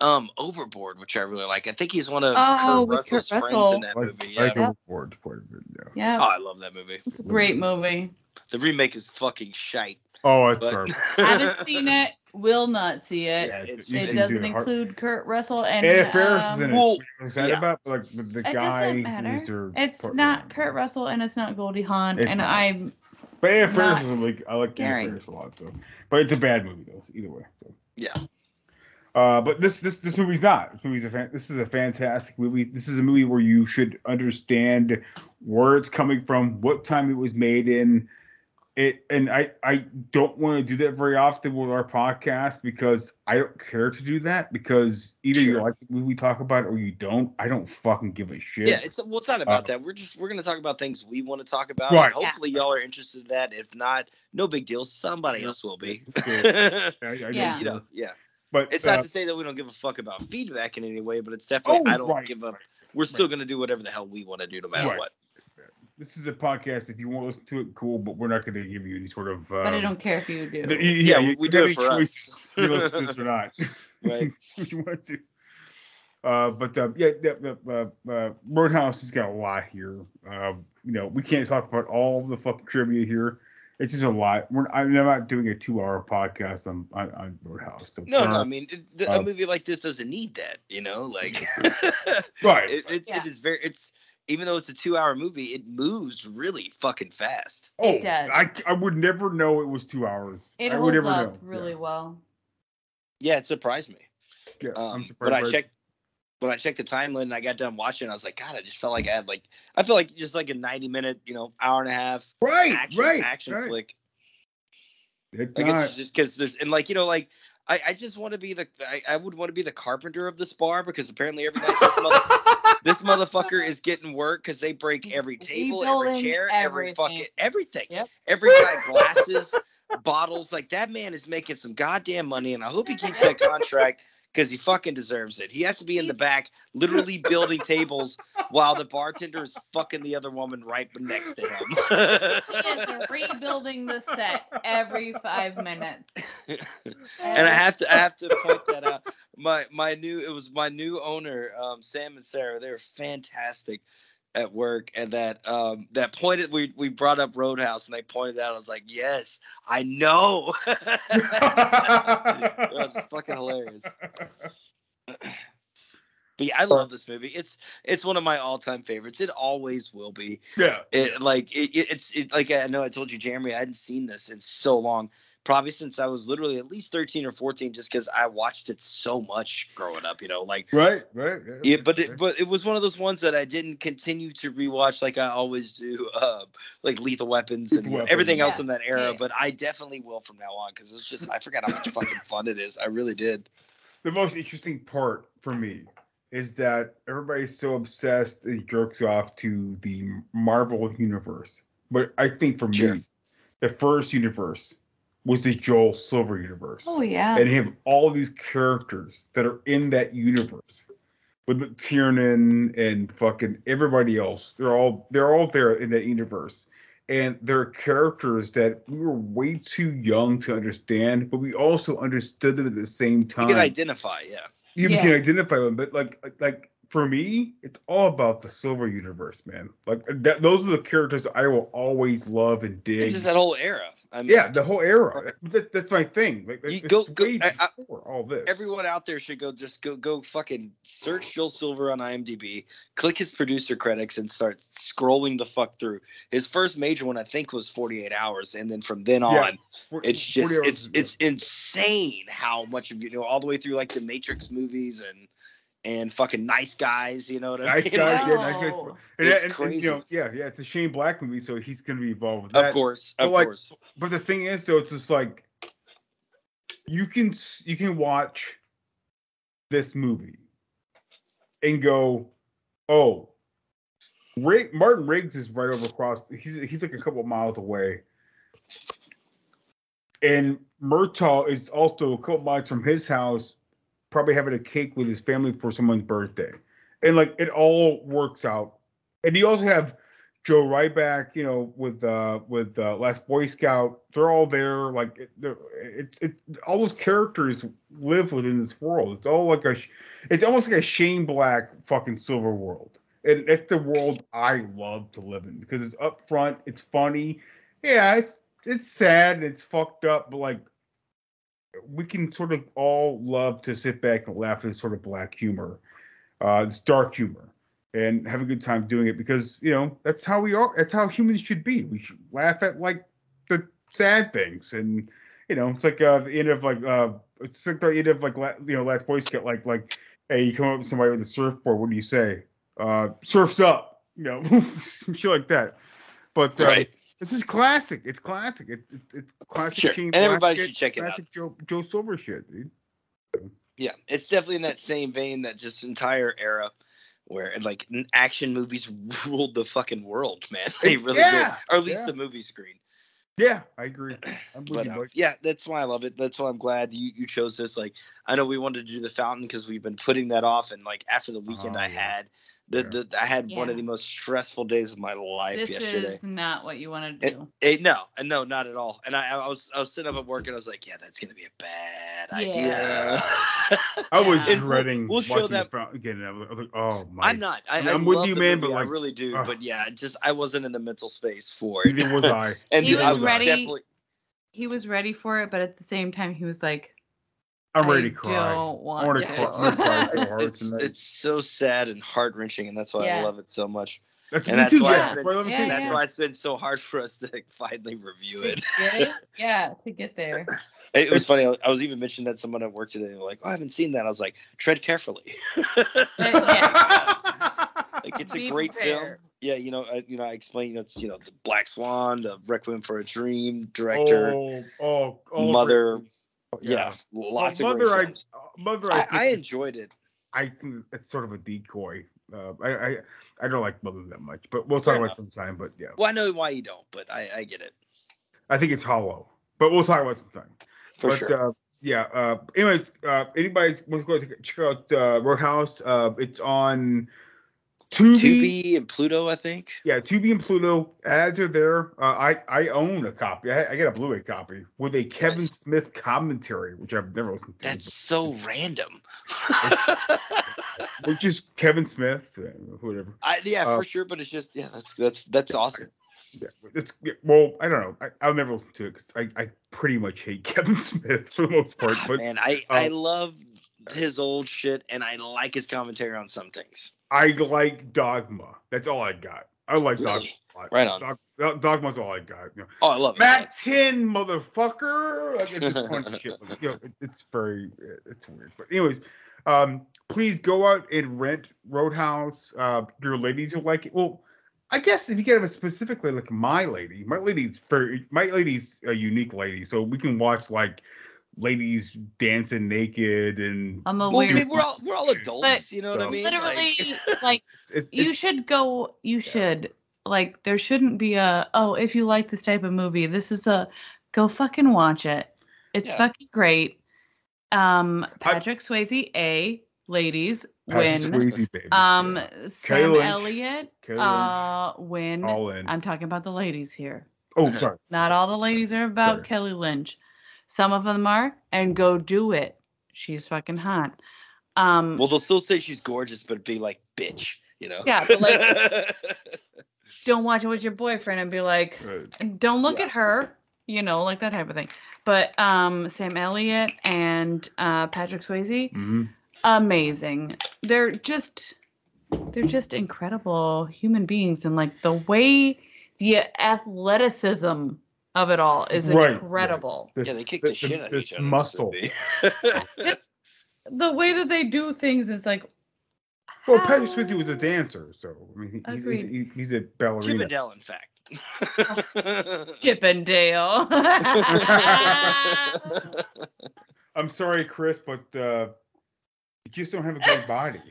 S13: um Overboard, which I really like. I think he's one of
S14: Oh,
S13: Kurt Russell's
S14: Kurt
S13: friends in that
S12: Like,
S13: movie. Yeah.
S12: like overboard, part of it, yeah.
S14: yeah,
S13: Oh, I love that movie.
S14: it's a great movie.
S13: The remake is fucking shite.
S12: Oh, it's
S13: But
S12: garbage.
S14: Haven't seen it. Will not see it.
S12: Yeah,
S13: it's-
S14: it
S12: it's
S14: doesn't
S12: either hard-
S14: include Kurt Russell and
S12: Anna Faris is
S14: um,
S12: in it.
S13: well,
S12: Is that
S13: yeah.
S12: about like the, the
S14: It
S12: guy
S14: doesn't matter. It's
S12: partner?
S14: not Kurt Russell and it's not Goldie Hawn,
S12: It's
S14: and
S12: not.
S14: I'm
S12: But Anna Faris
S14: not
S12: is like I like Anna
S14: Gary.
S12: Faris a lot, so but it's a bad movie though. Either way, so.
S13: Yeah.
S12: Uh, but this this this movie's not. This movie's a fan, this is a fantastic movie. This is a movie where you should understand where it's coming from, what time it was made in. It and I I don't want to do that very often with our podcast because I don't care to do that because either you like the movie we talk about or you don't. I don't fucking give a shit.
S13: Yeah, it's well, it's not about
S12: Uh,
S13: that. We're just we're gonna talk about things we want to talk about.
S12: Right.
S13: and hopefully, y'all are interested in that. If not, no big deal. Somebody else will be.
S12: Yeah, I, I
S14: Yeah.
S13: you know, yeah.
S12: But
S13: It's
S12: uh,
S13: not to say that we don't give a fuck about feedback in any way, but it's definitely
S12: Oh,
S13: I don't
S12: right,
S13: give up.
S12: right,
S13: We're still gonna do whatever the hell we want to do, no matter
S12: Right.
S13: what.
S12: this is a podcast. If you want to listen to it, cool. But we're not going to give you any sort of. Um,
S14: but I don't care if you do.
S12: the- yeah,
S13: Yeah,
S12: you,
S13: we do it
S12: any
S13: for us.
S12: choices. You listen to this or not.
S13: Right.
S12: what you want to. Uh, but uh, yeah, yeah, uh, uh, Roadhouse has got a lot here. Uh, you know, we can't talk about all the fucking trivia here. It's just a lot. We're, I'm not doing a two-hour podcast on on, on Roadhouse. So
S13: No, no. I mean, it- the, a movie like this doesn't need that. You know, like
S12: Right.
S13: It, it, it is very. It's even though it's a two-hour movie, it moves really fucking fast.
S12: oh,
S14: It does.
S12: I I would never know it was two hours.
S14: It
S12: I would
S14: holds
S12: never
S14: up
S12: know.
S14: really well.
S13: Yeah, it surprised me.
S12: Yeah,
S13: Um,
S12: I'm surprised.
S13: but I checked when I checked the timeline and I got done watching, I was like, God, I just felt like I had like I feel like just like a ninety minute, you know, hour and a half
S12: Right,
S13: action,
S12: right,
S13: action
S12: right.
S13: flick. I guess it's just because there's and like you know like I, I just want to be the I, I would want to be the carpenter of this bar because apparently every night this mother this motherfucker is getting work because they break every table, every chair, every fucking
S14: everything.
S13: everything. Every guy glasses, bottles. Like that man is making some goddamn money, and I hope he keeps that contract because he fucking deserves it. He has to be in the back, literally building tables while the bartender is fucking the other woman right next to him.
S14: He is rebuilding the set every five minutes.
S13: and I have to I have to point that out. My my new it was my new owner, um, Sam and Sarah. They were fantastic at work, and that um, that pointed we we brought up Roadhouse, and they pointed out. I was like, yes, I know. it's fucking hilarious. But yeah, I love this movie. It's it's one of my all time favorites. It always will be.
S12: Yeah.
S13: It like it, it- it's it, like I know I told you, Jeremy, I hadn't seen this in so long. Probably since I was literally at least thirteen or fourteen, just because I watched it so much growing up. You know, like
S12: Right, right. yeah.
S13: yeah, but it, but it was one of those ones that I didn't continue to rewatch like I always do, uh, like Lethal Weapons and
S12: Lethal
S13: everything
S12: Weapons,
S13: else
S12: yeah.
S13: in that era.
S14: Yeah.
S13: But I definitely will from now on because it's just I forgot how much fucking fun it is. I really did.
S12: the most interesting part for me is that everybody's so obsessed and jerks off to the Marvel universe. But I think for
S13: Sure.
S12: me, the first universe was the Joel Silver universe.
S14: Oh yeah.
S12: And have all these characters that are in that universe. With McTiernan and fucking everybody else. They're all they're all there in that universe. And they're characters that we were way too young to understand, but we also understood them at the same time.
S13: You can identify, yeah.
S12: you
S14: Yeah.
S12: can identify them, but like like- like for me, it's all about the Silver Universe, man. Like that, those are the characters I will always love and dig.
S13: It's just that whole era. I mean,
S12: yeah, the whole era. That, that's my thing. Like
S13: You go- go- I- I-
S12: all this.
S13: Everyone out there should go just go go fucking search Joel Silver on IMDb, click his producer credits, and start scrolling the fuck through. His first major one I think was 48 hours, and then from then
S12: Yeah,
S13: on,
S12: for-
S13: it's just it's it's insane how much of you know all the way through like the Matrix movies and and fucking Nice Guys. You know what I
S12: nice
S13: mean?
S12: guys,
S13: Like,
S12: yeah, nice guys. And,
S13: It's
S12: and- and,
S13: crazy.
S12: you know, yeah, yeah, it's a Shane Black movie, so he's gonna be involved with that.
S13: Of course,
S12: But
S13: of
S12: like,
S13: course.
S12: But the thing is, though, it's just like you can you can watch this movie and go, oh, Rig- Martin Riggs is right over across. He's he's like a couple miles away, and Murtaugh is also a couple miles from his house, probably having a cake with his family for someone's birthday, and like it all works out. And you also have Joe Ryback, you know, with uh with uh, Last Boy Scout. They're all there. Like it, it's it. All those characters live within this world. It's all like a. It's almost like a Shane Black fucking Silver world, and that's the world I love to live in because it's upfront. It's funny. Yeah, it's it's sad and it's fucked up, but like we can sort of all love to sit back and laugh at this sort of black humor. Uh, it's dark humor and have a good time doing it because you know that's how we are. That's how humans should be. We should laugh at like the sad things, and you know it's like uh, the end of like uh, it's like the end of like you know Last Boy Scout. Like like hey, you come up with somebody with a surfboard. What do you say? Uh, surfs up. You know, some shit like that. But uh,
S13: Right.
S12: This is classic. It's classic. It, it, it's classic.
S13: Sure.
S12: Shane
S13: And everybody
S12: shit,
S13: should check it out.
S12: classic Joe Joe Silver shit, dude.
S13: Yeah, it's definitely in that same vein that just entire era where like action movies ruled the fucking world, man. They really
S12: yeah,
S13: did, or at least
S12: yeah.
S13: the movie screen.
S12: Yeah, I agree.
S13: But uh, yeah, that's why I love it. That's why I'm glad you, you chose this. Like, I know we wanted to do the fountain because we've been putting that off, and like after the weekend
S12: Oh,
S13: I
S12: yeah.
S13: had, The, the, I had one of the most stressful days of my life
S14: This
S13: yesterday.
S14: is not what you want to do.
S13: Eh, no, uh, no, not at all. And I, I was I was sitting up at work and I was like, yeah, that's gonna be a bad idea.
S12: I was
S13: And we'll-
S12: dreading
S13: we'll show that-
S12: front again. I was like, oh my.
S13: I'm not. I, I
S12: I'm with you, man,
S13: movie,
S12: but like,
S13: I really do.
S12: ugh.
S13: but yeah, just I wasn't in the mental space for it.
S12: Neither was I.
S13: and
S14: He
S13: I
S14: was ready.
S13: definitely-
S14: He was ready for it, but at the same time, he was like,
S12: I'm ready to cry.
S14: don't
S12: I
S14: want
S12: want to
S14: to.
S12: cry. I'm gonna cry so
S13: it's, it's, it's so sad and heart wrenching, and that's why
S14: Yeah.
S13: I love it so much.
S12: That's
S13: and that's
S12: too,
S13: why,
S12: yeah.
S13: it's
S12: That's why I it too.
S13: that's
S14: Yeah,
S13: why it's been so hard for us to finally review
S14: to
S13: it.
S14: it? yeah, to get there.
S13: It was funny. I was- even mentioning that someone at work today. And they're like, "Oh, I haven't seen that." I was like, "Tread carefully." Uh, like it's a
S14: Be
S13: great film. Yeah, you know, I, you know, I explained. You know, it's you know the Black Swan, the Requiem for a Dream director,
S12: Oh, oh, all
S13: Mother.
S12: Great.
S13: Yeah, lots
S12: Well,
S13: of
S12: Mother,
S13: great
S12: I, uh, Mother,
S13: I,
S12: I,
S13: I enjoyed it.
S12: I think it's sort of a decoy. Uh, I, I I don't like Mother that much, but we'll talk
S13: Fair
S12: about
S13: enough.
S12: it sometime. But yeah,
S13: Well, I know why you don't, but I, I get it
S12: I think it's hollow. But we'll talk about it sometime.
S13: for
S12: but
S13: sure.
S12: uh, yeah. Uh, anyways, uh, anybody's wants to go check out uh, Roadhouse? Uh, it's on Tubi.
S13: Tubi and Pluto, I think.
S12: Yeah, Tubi and Pluto ads are there. Uh, I I own a copy. I, I get a Blu-ray copy with a Kevin Smith commentary, which I've never listened to.
S13: That's so random.
S12: which is Kevin Smith, uh, whatever.
S13: I, yeah,
S12: Uh,
S13: for sure. But it's just yeah, that's that's that's awesome.
S12: Yeah, it's yeah, well, I don't know. I, I'll never listen to it because I, I pretty much hate Kevin Smith for the most part.
S13: Ah,
S12: But
S13: Man, I I
S12: um,
S13: love his old shit, and I like his commentary on some things.
S12: I like Dogma. That's all I got. I like Dogma.
S13: Right on.
S12: Dog, Dog- Dogma's all I got. You know.
S13: Oh, I love it.
S12: Mac 10, motherfucker. Like, it's just funny shit. Like, you know, it- it's very, it's weird. But anyways, um, please go out and rent Roadhouse. Uh, your ladies will like it. Well, I guess if you get a specifically like my lady, my lady's very, my lady's a unique lady, so we can watch like ladies dancing naked and
S14: I'm a
S13: Well, I mean, we're all we're all adults.
S14: But
S13: you know what I mean?
S14: Literally,
S13: Like-
S14: like
S12: it's,
S14: you should go. You should like. There shouldn't be a. Oh, if you like this type of movie, this is a. Go fucking watch it. It's
S13: Yeah.
S14: fucking great. Um, Patrick Swayze, a ladies
S12: Patrick
S14: win.
S12: Swayze, baby.
S14: Um,
S12: Kelly
S14: Sam
S12: Lynch.
S14: Elliott,
S12: Kelly
S14: uh, win.
S12: all in.
S14: I'm talking about the ladies here.
S12: oh, sorry.
S14: Not all the ladies are about
S12: Sorry.
S14: Kelly Lynch. Some of them are, and go do it. She's fucking hot. Um,
S13: well, they'll still say she's gorgeous, but be like bitch. You know?
S14: Yeah, but, like- don't watch it with your boyfriend and be like,
S12: Right.
S14: don't look at her, you know, like that type of thing. But um, Sam Elliott and uh, Patrick Swayze,
S12: Mhm.
S14: amazing. They're just, they're just incredible human beings, and like the way the athleticism of it all is
S12: Right, right.
S14: incredible.
S12: This,
S13: Yeah, they kick the shit out of
S12: this
S13: each other this
S12: muscle.
S14: Just the way that they do things is like,
S12: Well, Patrick Swayze was a dancer, so I mean, he- he's,
S14: Agreed.
S12: he, he's a ballerina.
S13: Chippendale, in fact.
S14: Chippendale.
S12: I'm sorry, Chris, but uh, you just don't have a great body.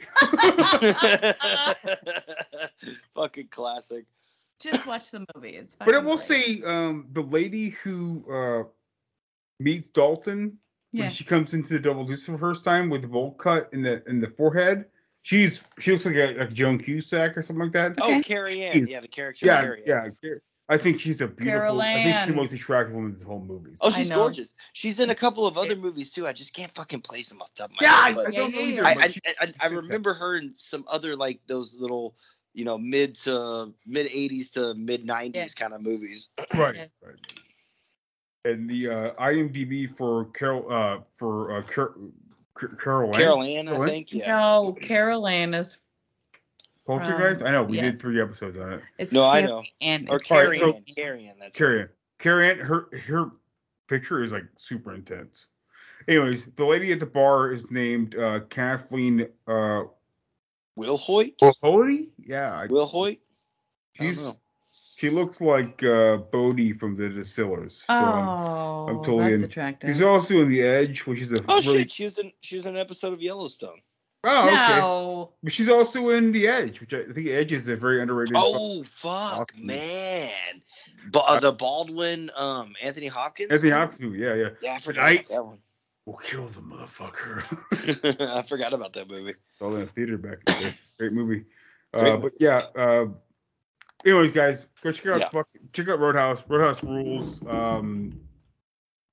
S13: Fucking classic.
S14: Just watch the movie. It's
S12: but I will
S14: great.
S12: say, um, the lady who uh, meets Dalton
S14: Yeah.
S12: when she comes into the double deuce for the first time with the bowl cut in the in the forehead, she's she looks like a, like Joan Cusack or something like that.
S13: Oh, Carrie Ann.
S12: She's-
S13: Yeah, the character.
S12: yeah,
S13: Carrie Ann.
S12: yeah. I think she's a beautiful.
S14: Carol
S12: I think she's the most attractive woman in the whole movie.
S13: Oh, she's gorgeous. She's in a couple of other movies too. I just can't fucking place them off the top of my
S12: yeah, I,
S13: head. but-
S12: I don't
S14: Yeah,
S12: know
S14: yeah,
S12: either.
S13: I, I, I, I remember her in some other like those little, you know, mid to mid '80s to mid '90s
S14: Yeah.
S13: kind of movies.
S12: right,
S14: Yes.
S12: right. And the uh, IMDb for Carol uh, for uh, Car- Car- Carol Ann-
S13: Carol Ann, I think. Yeah.
S14: No, Carol Ann is.
S12: Poltergeist.
S14: Um,
S12: I know we
S14: yes.
S12: did three episodes on it.
S14: It's
S13: No, I know.
S14: Ann.
S13: Or
S14: It's
S12: All right,
S13: Carrie
S12: so-
S13: Ann. Carrie Ann. That's
S12: Carrie Ann. Carrie Ann, her her picture is like super intense. Anyways, the lady at the bar is named uh, Kathleen uh, Wilhoite. Yeah, I-
S13: Wilhoite. I don't
S12: she's
S13: know.
S12: she looks like uh, Brody from the Distillers. So I'm-
S14: Oh,
S12: I'm totally
S14: that's
S12: in.
S14: attractive.
S12: She's also in The Edge, which is a
S13: Oh
S12: really
S13: shit, she was in she was in an episode of Yellowstone.
S12: oh okay.
S14: no.
S12: But she's also in The Edge, which I think Edge is a very underrated.
S13: Oh fuck,
S12: Awesome.
S13: man. But uh, the Baldwin, um, Anthony Hopkins.
S12: Anthony Hopkins movie. Yeah, yeah.
S13: Yeah, I forgot
S12: Tonight
S13: that one.
S12: We'll kill the motherfucker.
S13: I forgot about that movie.
S12: Saw that in theater back in the day. Great movie. Uh, but yeah. Uh, anyways, guys, go check out
S13: Yeah.
S12: fuck, check out Roadhouse. Roadhouse rules. Um,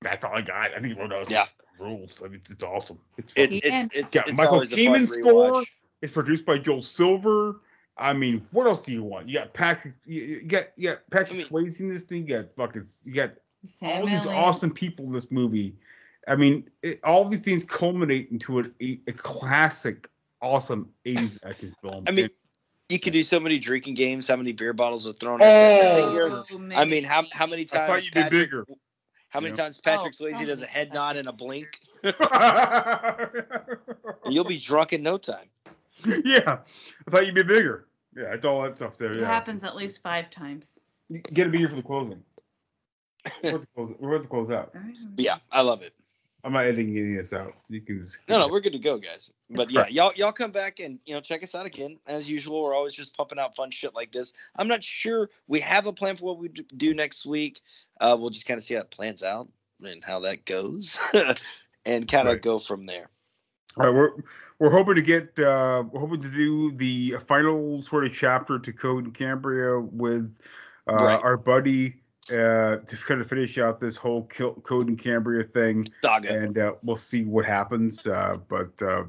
S12: that's all I got. I think Roadhouse
S13: Yeah.
S12: rules. I mean, it's, it's awesome. It's
S13: It's
S12: fucking-
S13: it's it's,
S12: yeah,
S13: it's
S12: Michael
S13: always
S12: Kamen score. It's produced by Joel Silver. I mean, what else do you want? You got Patrick. You, you got you got Patrick Swayze in this thing. You got fucking. You got
S14: Sam
S12: all these awesome people in this movie. I mean, it, all these things culminate into a, a, a classic, awesome '80s action film.
S13: I mean,
S12: And-
S13: you could do so many drinking games. How many beer bottles are thrown
S12: Oh,
S13: at the?
S14: Oh,
S13: I mean, how how many times?
S12: I
S13: times?
S12: thought you'd be bigger.
S13: How many
S12: Yeah.
S13: times Patrick
S14: Oh,
S13: Swayze does a head nod and a blink? You'll be drunk in no time.
S12: yeah, I thought you'd be bigger. Yeah, it's all that stuff there.
S14: It
S12: Yeah,
S14: happens at least five times.
S12: You get a beer for the closing. We're about to close, we're about close out.
S14: All right.
S13: But yeah, I love it.
S12: I'm not editing any of this out. You can just
S13: No, no, we're good to go, guys. But yeah, y'all y'all come back and you know check us out again as usual. We're always just pumping out fun shit like this. I'm not sure we have a plan for what we do next week. Uh, we'll just kind of see how it plans out and how that goes, and kind of
S12: Right.
S13: go from there.
S12: All right, we're we're hoping to get uh we're hoping to do the final sort of chapter to Coheed and Cambria with uh
S13: Right.
S12: our buddy uh to kind of finish out this whole Kill, Coheed and Cambria thing
S13: Saga.
S12: and uh, we'll see what happens uh but uh,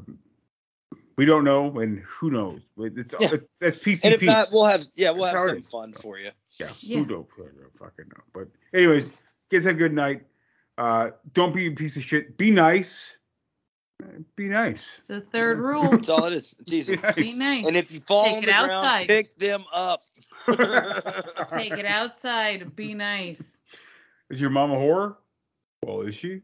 S12: we don't know and who knows it's
S13: Yeah.
S12: it's, it's PCP
S13: And if not, we'll have yeah, we'll
S12: It's
S13: have some fun for you.
S12: yeah,
S14: Yeah.
S12: who don't fucking know but anyways guys have a good night uh don't be a piece of shit be nice be nice
S14: It's the third rule.
S13: That's all it is. It's easy.
S14: Be nice.
S13: And if you fall
S14: Take
S13: on
S14: it
S13: the ground,
S14: outside.
S13: pick them up.
S14: Take it outside. Be nice.
S12: Is your mom a whore? Well, is she?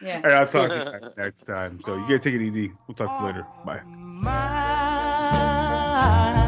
S14: Yeah.
S12: All right, I'll talk to you next time. So you guys take it easy. We'll talk to you later. Bye.
S18: Oh, my